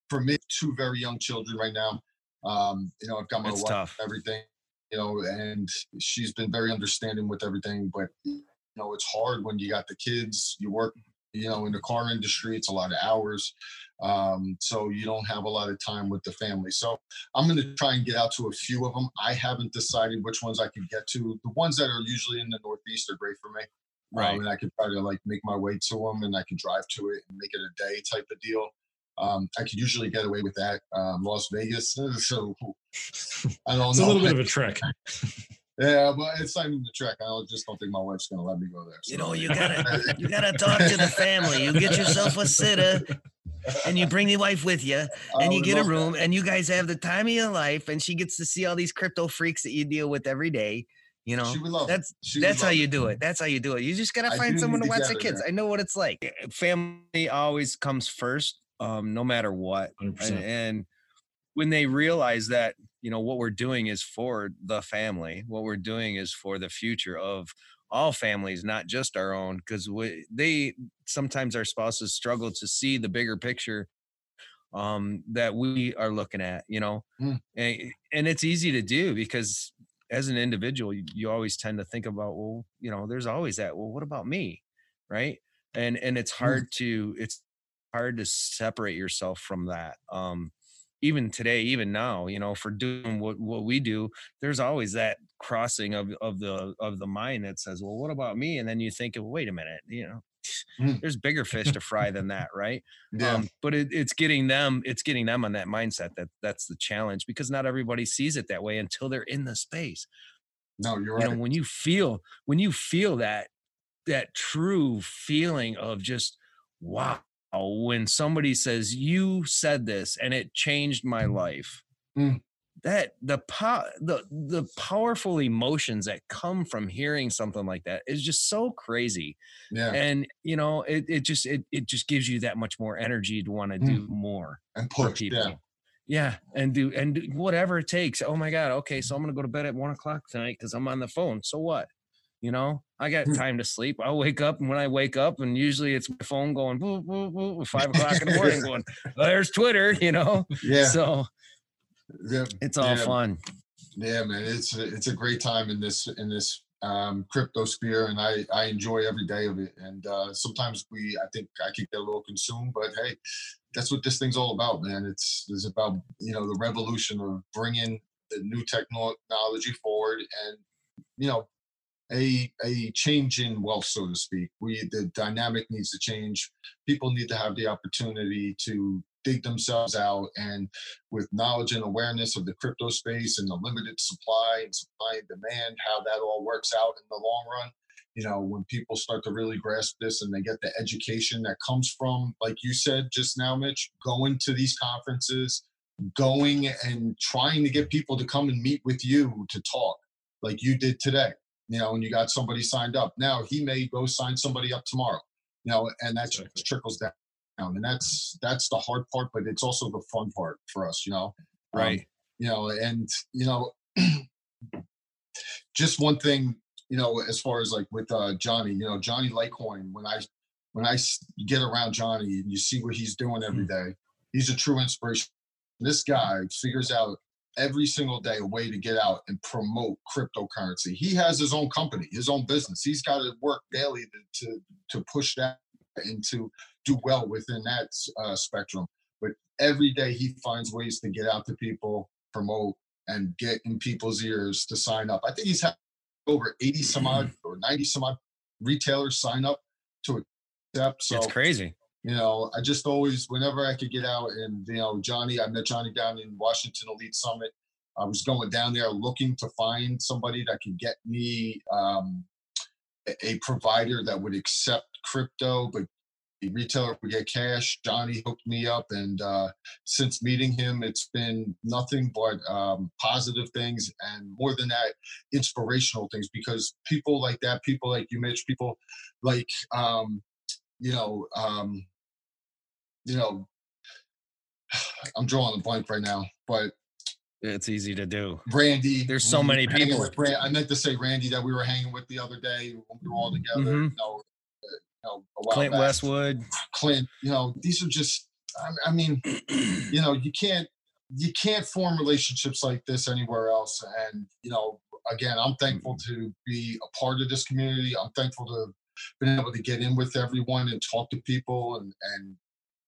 for me, two very young children right now. Um, you know, I've got my It's wife, tough. everything. You know, and she's been very understanding with everything. But you know, it's hard when you got the kids. You work, you know, in the car industry. It's a lot of hours, um, so you don't have a lot of time with the family. So I'm going to try and get out to a few of them. I haven't decided which ones I can get to. The ones that are usually in the Northeast are great for me. Right. Um, and I could try to like make my way to them and I can drive to it and make it a day type of deal. Um, I could usually get away with that. Um, Las Vegas, so I don't It's a little bit of a trek. yeah, but it's not even the trek. I don't, just don't think my wife's gonna let me go there. You know, you gotta you gotta talk to the family. You get yourself a sitter, and you bring your wife with you, and you get a love that. room, and you guys have the time of your life, and she gets to see all these crypto freaks that you deal with every day. You know, She would love. that's She would that's how love you do it. That's how you do it. You just gotta find someone to watch the kids. there. I know what it's like. Family always comes first, um, no matter what. 100%. And, and when they realize that, you know, what we're doing is for the family, what we're doing is for the future of all families, not just our own, because they sometimes our spouses struggle to see the bigger picture um, that we are looking at, you know, Mm. and, and it's easy to do because as an individual, you, you always tend to think about, well, you know, there's always that, well, what about me? Right. And, and it's hard to, it's hard to separate yourself from that. Um, even today, even now, you know, for doing what, what we do, there's always that crossing of, of the of the mind that says, well, what about me? And then you think, wait a minute, you know, Mm. there's bigger fish to fry than that, right? Yeah. Um, but it, it's getting them, it's getting them on that mindset that that's the challenge because not everybody sees it that way until they're in the space. no, you're You right. know, when you feel when you feel that that true feeling of just wow when somebody says you said this and it changed my life Mm. that the po- the the powerful emotions that come from hearing something like that is just so crazy yeah. and you know it, it just it, it just gives you that much more energy to want to do more And push. people Yeah. yeah and do and do whatever it takes oh my god okay so i'm gonna go to bed at one o'clock tonight because i'm on the phone so what you know i got Hmm. time to sleep i'll wake up and when i wake up and usually it's my phone going boop, boop, boop, five o'clock in the morning going there's twitter you know Yeah. so yeah. it's all Yeah. fun Yeah, man, it's a, it's a great time in this in this um, crypto sphere, and I I enjoy every day of it. And uh, sometimes we, I think I could get a little consumed, but hey, that's what this thing's all about, man. It's it's about you know the revolution of bringing the new technology forward, and you know a a change in wealth, so to speak. We the dynamic needs to change. People need to have the opportunity to dig themselves out and with knowledge and awareness of the crypto space and the limited supply and supply and demand, how that all works out in the long run. You know, when people start to really grasp this and they get the education that comes from, like you said just now, Mitch, going to these conferences, going and trying to get people to come and meet with you to talk, like you did today. You know, and you got somebody signed up. Now he may go sign somebody up tomorrow. You know, and that Exactly. just trickles down and that's that's the hard part but it's also the fun part for us you know Um, right you know and you know just one thing you know as far as like with uh johnny you know johnny litecoin when i when I get around johnny and you see what he's doing every day he's a true inspiration this guy figures out every single day a way to get out and promote cryptocurrency. He has his own company his own business. He's got to work daily to to, to push that and to do well within that uh, spectrum. But every day he finds ways to get out to people promote and get in people's ears to sign up. I think he's had over 80 some odd or 90 some odd retailers sign up to accept so it's crazy you know, I just always, whenever I could get out and, you know, Johnny, I met Johnny down in Washington Elite Summit. I was going down there looking to find somebody that could get me um, a, provider that would accept crypto, but the retailer would get cash. Johnny hooked me up. And uh, since meeting him, it's been nothing but um, positive things. And more than that, inspirational things because people like that, people like you, Mitch, people like, um, you know, um, you know, I'm drawing a blank right now, but it's easy to do Randy. There's so many people. With Ran- I meant to say Randy that we were hanging with the other day when we were all together. Mhm. You know, uh, you know, a while clint back. westwood Clint. You know, these are just. I, I mean, you know, you can't you can't form relationships like this anywhere else. And you know, again, I'm thankful to be a part of this community. I'm thankful to have been able to get in with everyone and talk to people and and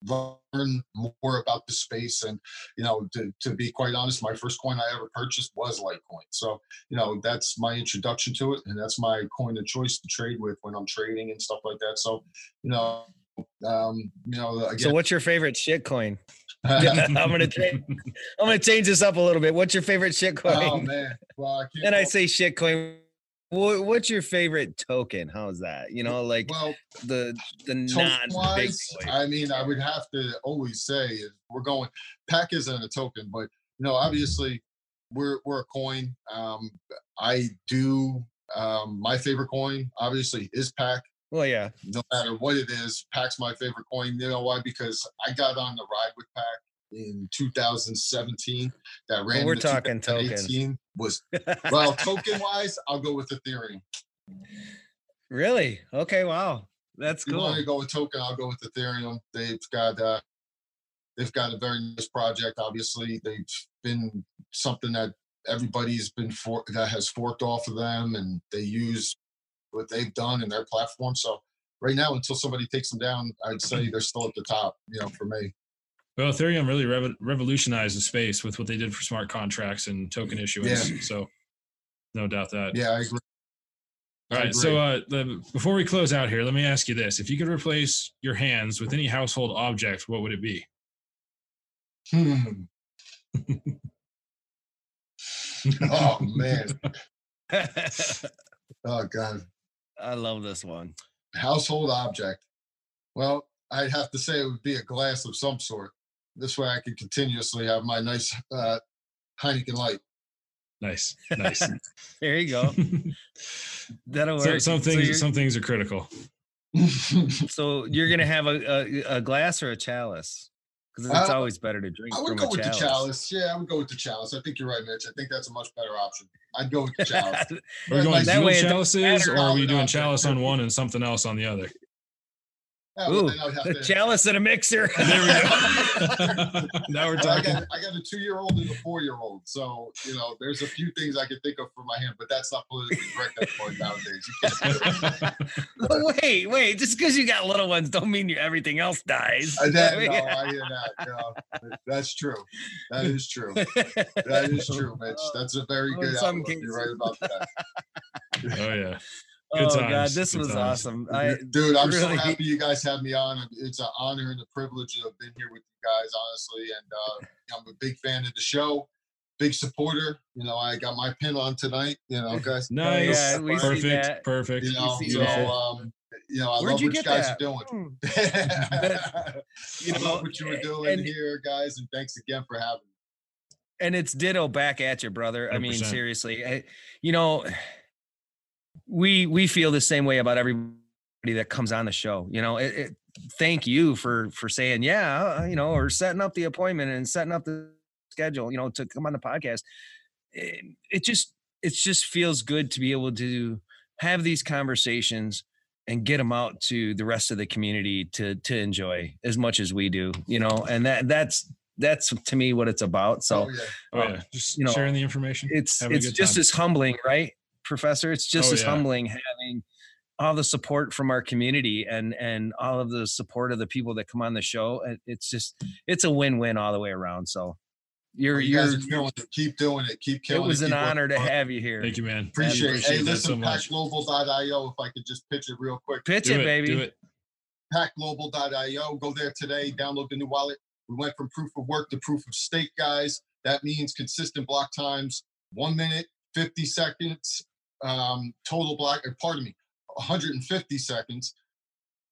learn more about the space and you know to, to be quite honest my first coin i ever purchased was litecoin. So you know that's my introduction to it and that's my coin of choice to trade with when i'm trading and stuff like that. So you know um you know so what's your favorite shit coin? I'm gonna change i'm gonna change this up a little bit. What's your favorite shit coin? oh man. Well i can't and I say shit coin. Wha- What's your favorite token? How's that? You know, like well the the non big wise. I mean, I would have to always say we're going. PAC isn't a token, but you know, obviously, we're we're a coin. Um, I do. Um, my favorite coin, obviously, is PAC. Well, yeah, No matter what it is, PAC's my favorite coin. You know why? Because I got on the ride with PAC in 2017. That ran. we're into talking tokens. 2018, Was well, token wise, I'll go with Ethereum. really? Okay, wow, that's If you cool. want to go with token, I'll go with Ethereum. They've got uh, they've got a very nice project. Obviously, they've been something that everybody's been for that has forked off of them, and they use what they've done in their platform. So right now, until somebody takes them down, I'd say they're still at the top. You know, for me. Well, Ethereum really rev- revolutionized the space with what they did for smart contracts and token issuance. So, no doubt that. Yeah, I agree. All I right. So, uh, the, before we close out here, let me ask you this: If you could replace your hands with any household object, what would it be? Hmm. Oh man. Oh god. I love this one. Household object. Well, I'd have to say it would be a glass of some sort. This way I can continuously have my nice uh Heineken light. Nice, nice. There you go. That'll so, some things, you're- some things are critical. So you're gonna have a, a, a glass or a chalice? Because it's Uh, always better to drink I from would go a with chalice. the chalice. Yeah, I would go with the chalice. I think you're right, Mitch. I think that's a much better option. I'd go with the chalice. Are we Yeah, going like- That dual way it doesn't chalices, or are how we doing chalice on one and something else on the other? Yeah, well, Ooh, then I'd a to- chalice and a mixer. There we go. now we're I talking. got, I got a two-year-old and a four-year-old, so you know, there's a few things I can think of for my hand, but that's not politically correct anymore nowadays. You can't wait, wait. Just because you got little ones, don't mean you, everything else dies. I, that, no, I hear that. No, that's true. That is true. That is true, Mitch. That's a very Oh, good in some outlook. You're right about that. oh yeah. Oh Good god, this good was times. awesome. I Dude, I'm so really- happy you guys had me on. It's an honor and a privilege to have been here with you guys, honestly. And uh, I'm a big fan of the show, big supporter. You know, I got my pin on tonight. You know, guys. Nice. yeah, we see perfect. that. Perfect. You know, see so um, you know, I Where'd love you what you guys that? are doing. Hmm. you You know know, what you were doing and- here, guys, and thanks again for having me. and it's ditto back at you, brother. I mean, seriously, I, you know, we we feel the same way about everybody that comes on the show. You know, it, it, thank you for for saying yeah, uh, you know, or setting up the appointment and setting up the schedule. You know, to come on the podcast. It, it just it just feels good to be able to have these conversations and get them out to the rest of the community to to enjoy as much as we do. You know, and that that's that's to me what it's about. So oh, yeah. Oh um, yeah. Just you know, sharing the information. it's it's just time. as humbling, right, Professor? It's just Oh, as yeah. humbling having all the support from our community and and all of the support of the people that come on the show. It's just it's a win win all the way around. So you're Well, you you're. guys are killing it. Keep doing it. Keep It killing it. was an Keep working honor to have you here. Thank you, man. Appreciate, it. Hey, that listen, so much. packglobal.io, if I could just pitch it real quick. Pitch Do it, it, baby. Do it. packglobal.io. Go there today, download the new wallet. We went from proof of work to proof of stake, guys. That means consistent block times, one minute, 50 seconds, um, total block, or pardon me, 150 seconds,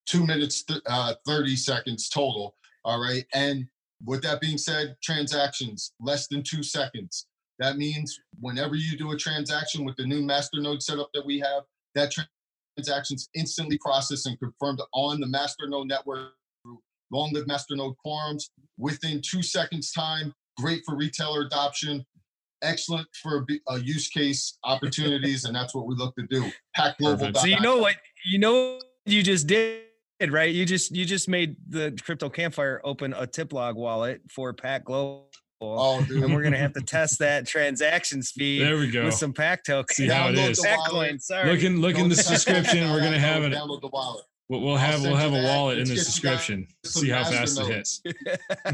two minutes, th- uh, 30 seconds total. All right. And with that being said, transactions less than two seconds. That means whenever you do a transaction with the new masternode setup that we have, that tra- transactions instantly processed and confirmed on the Masternode network long live Masternode quorums within two seconds time. Great for retailer adoption. Excellent for b- uh, use case opportunities, and that's what we look to do. PAC Global. So you know what you know what you just did, right? You just you just made the crypto campfire open a tip log wallet for PAC Global. Oh, dude. and we're gonna have to test that transaction speed There we go. with some PAC tokens. See how it is. Download the PAC wallet. sorry. Look in look in Go the description. We're gonna have it. Download the wallet. We'll, we'll have we'll have a that. wallet in the get you guys description. See how fast it hits.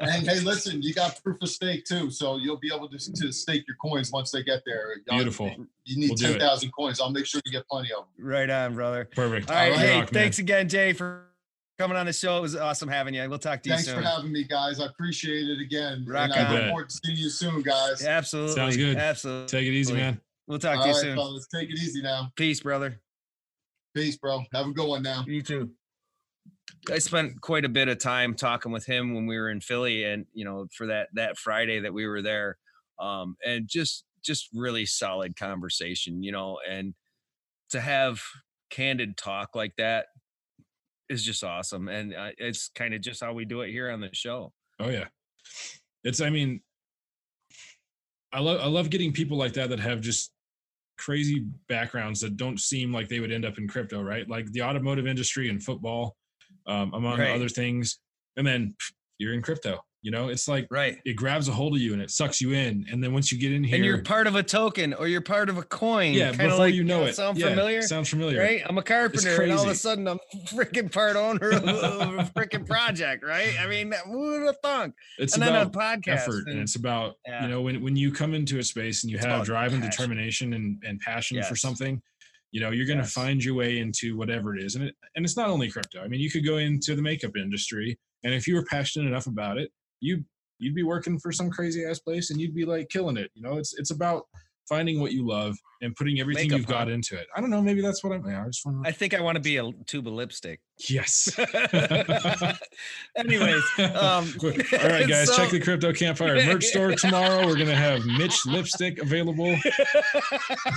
And hey, listen, you got proof of stake too, so you'll be able to, to stake your coins once they get there. Y'all- Beautiful. You need We'll ten thousand coins. I'll make sure you get plenty of them. right on, brother. Perfect. All right, All right. hey, Rock, man. thanks again, Jay, for coming on the show. It was awesome having you. We'll talk to you Thanks soon. for having me, guys. I appreciate it again. Rock and I on. look forward to seeing you soon, guys. Absolutely. Sounds good. Absolutely. Take it easy, man. We'll talk All to you right, soon. fellas, take it easy now. Peace, brother. Peace, bro. Have a good one now. You too. I spent quite a bit of time talking with him when we were in Philly, and you know, for that that Friday that we were there, um, and just just really solid conversation, you know, and to have candid talk like that is just awesome, and uh, it's kind of just how we do it here on the show. Oh yeah. It's I mean I love I love getting people like that that have just crazy backgrounds that don't seem like they would end up in crypto, right? Like the automotive industry and football, um, among Right. other things. And then pff, you're in crypto. You know, it's like Right. it grabs a hold of you and it sucks you in. And then once you get in here, And you're part of a token or you're part of a coin. yeah, before like, you know it, Sound yeah, familiar? Sounds familiar, Right? I'm a carpenter and all of a sudden I'm freaking part owner of a freaking project, right? I mean, who would have thunk? It's and then a about podcast. effort, and and- it's about Yeah. you know when when you come into a space and you It's have drive and determination and and passion for something. You know, you're going to Yes. find your way into whatever it is, and it and it's not only crypto. I mean, you could go into the makeup industry, and if you were passionate enough about it, you you'd be working for some crazy ass place, and you'd be like killing it. You know, it's it's about finding what you love and putting everything Makeup, you've got into it. I don't know, maybe that's what I'm. Yeah, I just want I think I want to be a tube of lipstick. Yes. Anyways, um, All right, guys, check the Crypto Campfire merch store tomorrow. We're gonna have Mitch lipstick available.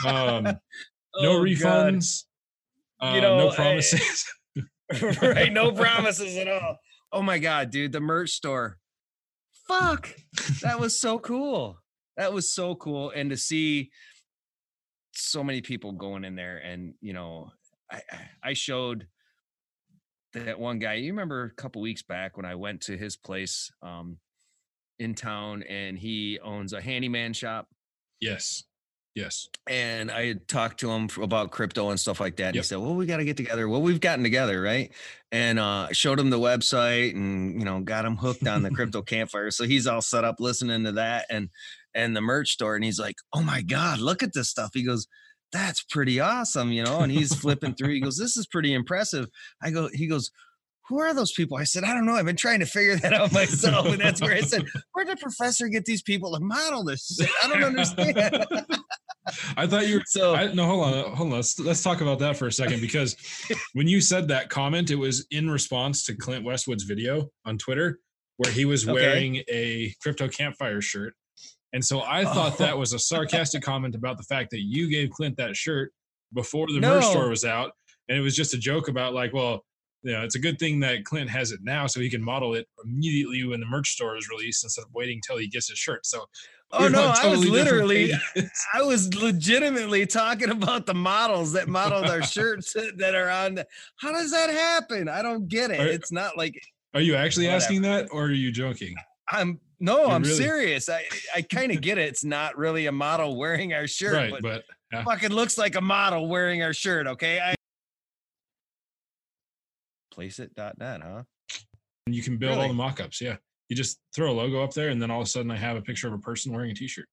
Um, no Oh, refunds. Uh, You know, no I- promises. right? No promises at all. Oh my god, dude, the merch store. Fuck. That was so cool. That was so cool. And to see so many people going in there and you know, I I- I showed that one guy. You remember a couple weeks back when I went to his place um in town and he owns a handyman shop yes. Yes. and I had talked to him about crypto and stuff like that. And Yep. he said, "Well, we got to get together. Well, we've gotten together, right?" And uh, showed him the website, and you know, got him hooked on the crypto campfire. So he's all set up listening to that, and and the merch store. And he's like, "Oh my god, look at this stuff!" He goes, "That's pretty awesome," you know. And he's flipping through. He goes, "This is pretty impressive." I go, he goes. Who are those people? I said, I don't know. I've been trying to figure that out myself. And that's where I said, Where did professor get these people to model this? I don't understand. I thought you were. so I, no, hold on, hold on. Let's let's talk about that for a second because when you said that comment, it was in response to Clint Westwood's video on Twitter where he was Okay. wearing a crypto campfire shirt, and so I thought Oh. that was a sarcastic comment about the fact that you gave Clint that shirt before the merch store was out, and it was just a joke about like, well, you know, it's a good thing that Clint has it now so he can model it immediately when the merch store is released instead of waiting till he gets his shirt. So Oh no, on I was literally. I was legitimately talking about the models that modeled our shirts that are on. the- How does that happen? I don't get it. Are- It's not like Are you actually Whatever. asking that, or are you joking? I'm no, You're I'm really- serious. I I kind of get it. It's not really a model wearing our shirt, right, but, but yeah. fucking looks like a model wearing our shirt. Okay, I placeit.net, huh? And you can build all the mock-ups. Yeah, you just throw a logo up there, and then all of a sudden, I have a picture of a person wearing a T-shirt.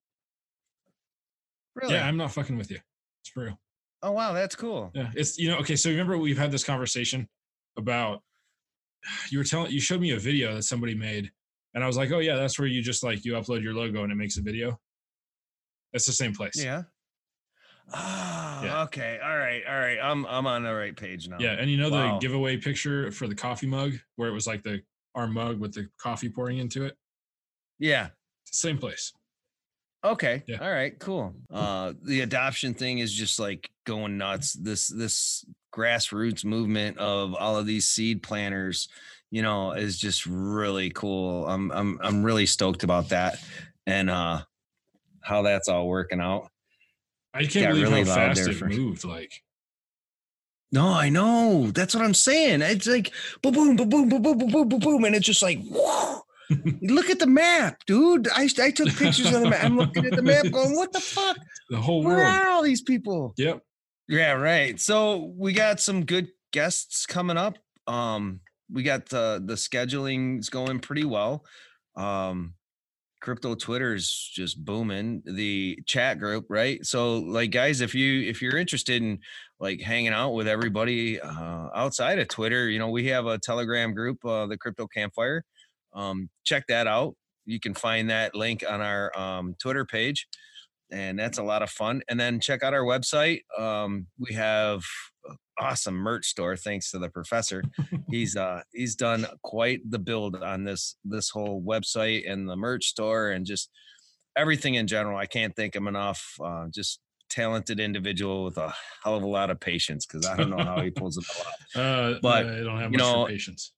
Really? Yeah, I'm not fucking with you. It's for real. oh wow, that's cool. Yeah, it's you know. Okay, so remember we've had this conversation about you were telling you showed me a video that somebody made, and I was like, oh yeah, that's where you just like you upload your logo and it makes a video. That's the same place. Yeah. Oh, Yeah. okay. All right. All right. I'm I'm on the right page now. Yeah, and you know Wow. the giveaway picture for the coffee mug where it was like the our mug with the coffee pouring into it. Yeah. Same place. Okay. Yeah. All right. Cool. Uh, the adoption thing is just like going nuts. This this grassroots movement of all of these seed planters, you know, is just really cool. I'm I'm I'm really stoked about that, and uh, how that's all working out. I can't believe really how fast it for- moved. Like No, I know. That's what I'm saying. It's like boom, boom, boom, boom, boom, boom, boom, boom, boom, boom, and it's just like. Look at the map, dude. I, I took pictures of the map. I'm looking at the map going, what the fuck? the whole Where world. are all these people? Yep. Yeah, right. So we got some good guests coming up. Um, we got the the scheduling's going pretty well. Um, crypto twitter is just booming. The chat group, right? So, like, guys, if you if you're interested in like hanging out with everybody uh, outside of Twitter, you know, we have a Telegram group, uh, the Crypto Campfire. Um, check that out. You can find that link on our um, Twitter page and that's a lot of fun. And then check out our website. Um, we have awesome merch store thanks to the professor. he's uh he's done quite the build on this this whole website and the merch store and just everything in general. I can't thank him enough. Uh, just talented individual with a hell of a lot of patience because I don't know how he pulls it off Uh, But, I don't have you know, patience.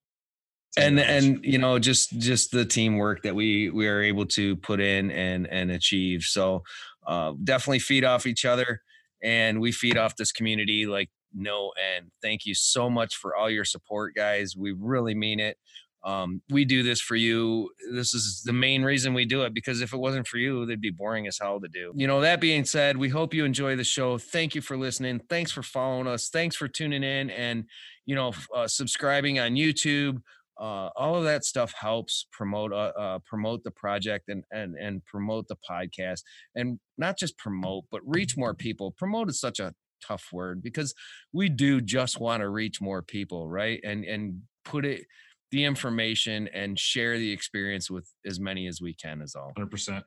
And and you know just just the teamwork that we we are able to put in and and achieve so uh definitely feed off each other and we feed off this community like no end thank you so much for all your support guys we really mean it um, we do this for you. This is the main reason we do it because if it wasn't for you, they'd be boring as hell to do. You know, that being said, we hope you enjoy the show. Thank you for listening. Thanks for following us. Thanks for tuning in and, you know, uh, subscribing on YouTube. Uh, all of that stuff helps promote uh, uh, promote the project and and and promote the podcast and not just promote but reach more people. Promote is such a tough word because we do just want to reach more people right? And and put it the information and share the experience with as many as we can is all. 100%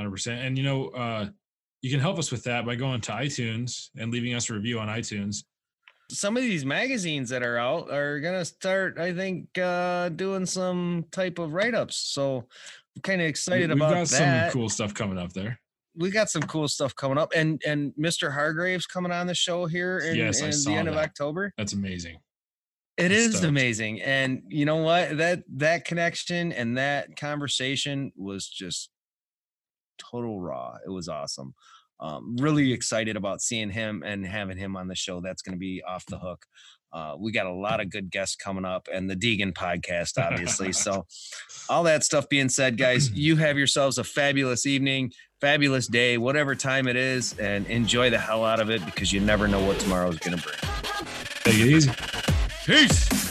100% and you know uh you can help us with that by going to itunes and leaving us a review on itunes some of these magazines that are out are gonna start i think uh doing some type of write-ups so i'm kind of excited we've about got that some cool stuff coming up there we got some cool stuff coming up and and mr hargraves coming on the show here in, Yes, in the end of october that's amazing It I'm is stoked. amazing. And you know what? That that connection and that conversation was just total raw. It was awesome. Um, really excited about seeing him and having him on the show. That's going to be off the hook. Uh, we got a lot of good guests coming up and the Deegan podcast, obviously. so, all that stuff being said, guys, you have yourselves a fabulous evening, fabulous day, whatever time it is, and enjoy the hell out of it because you never know what tomorrow is going to bring. take it easy Peace.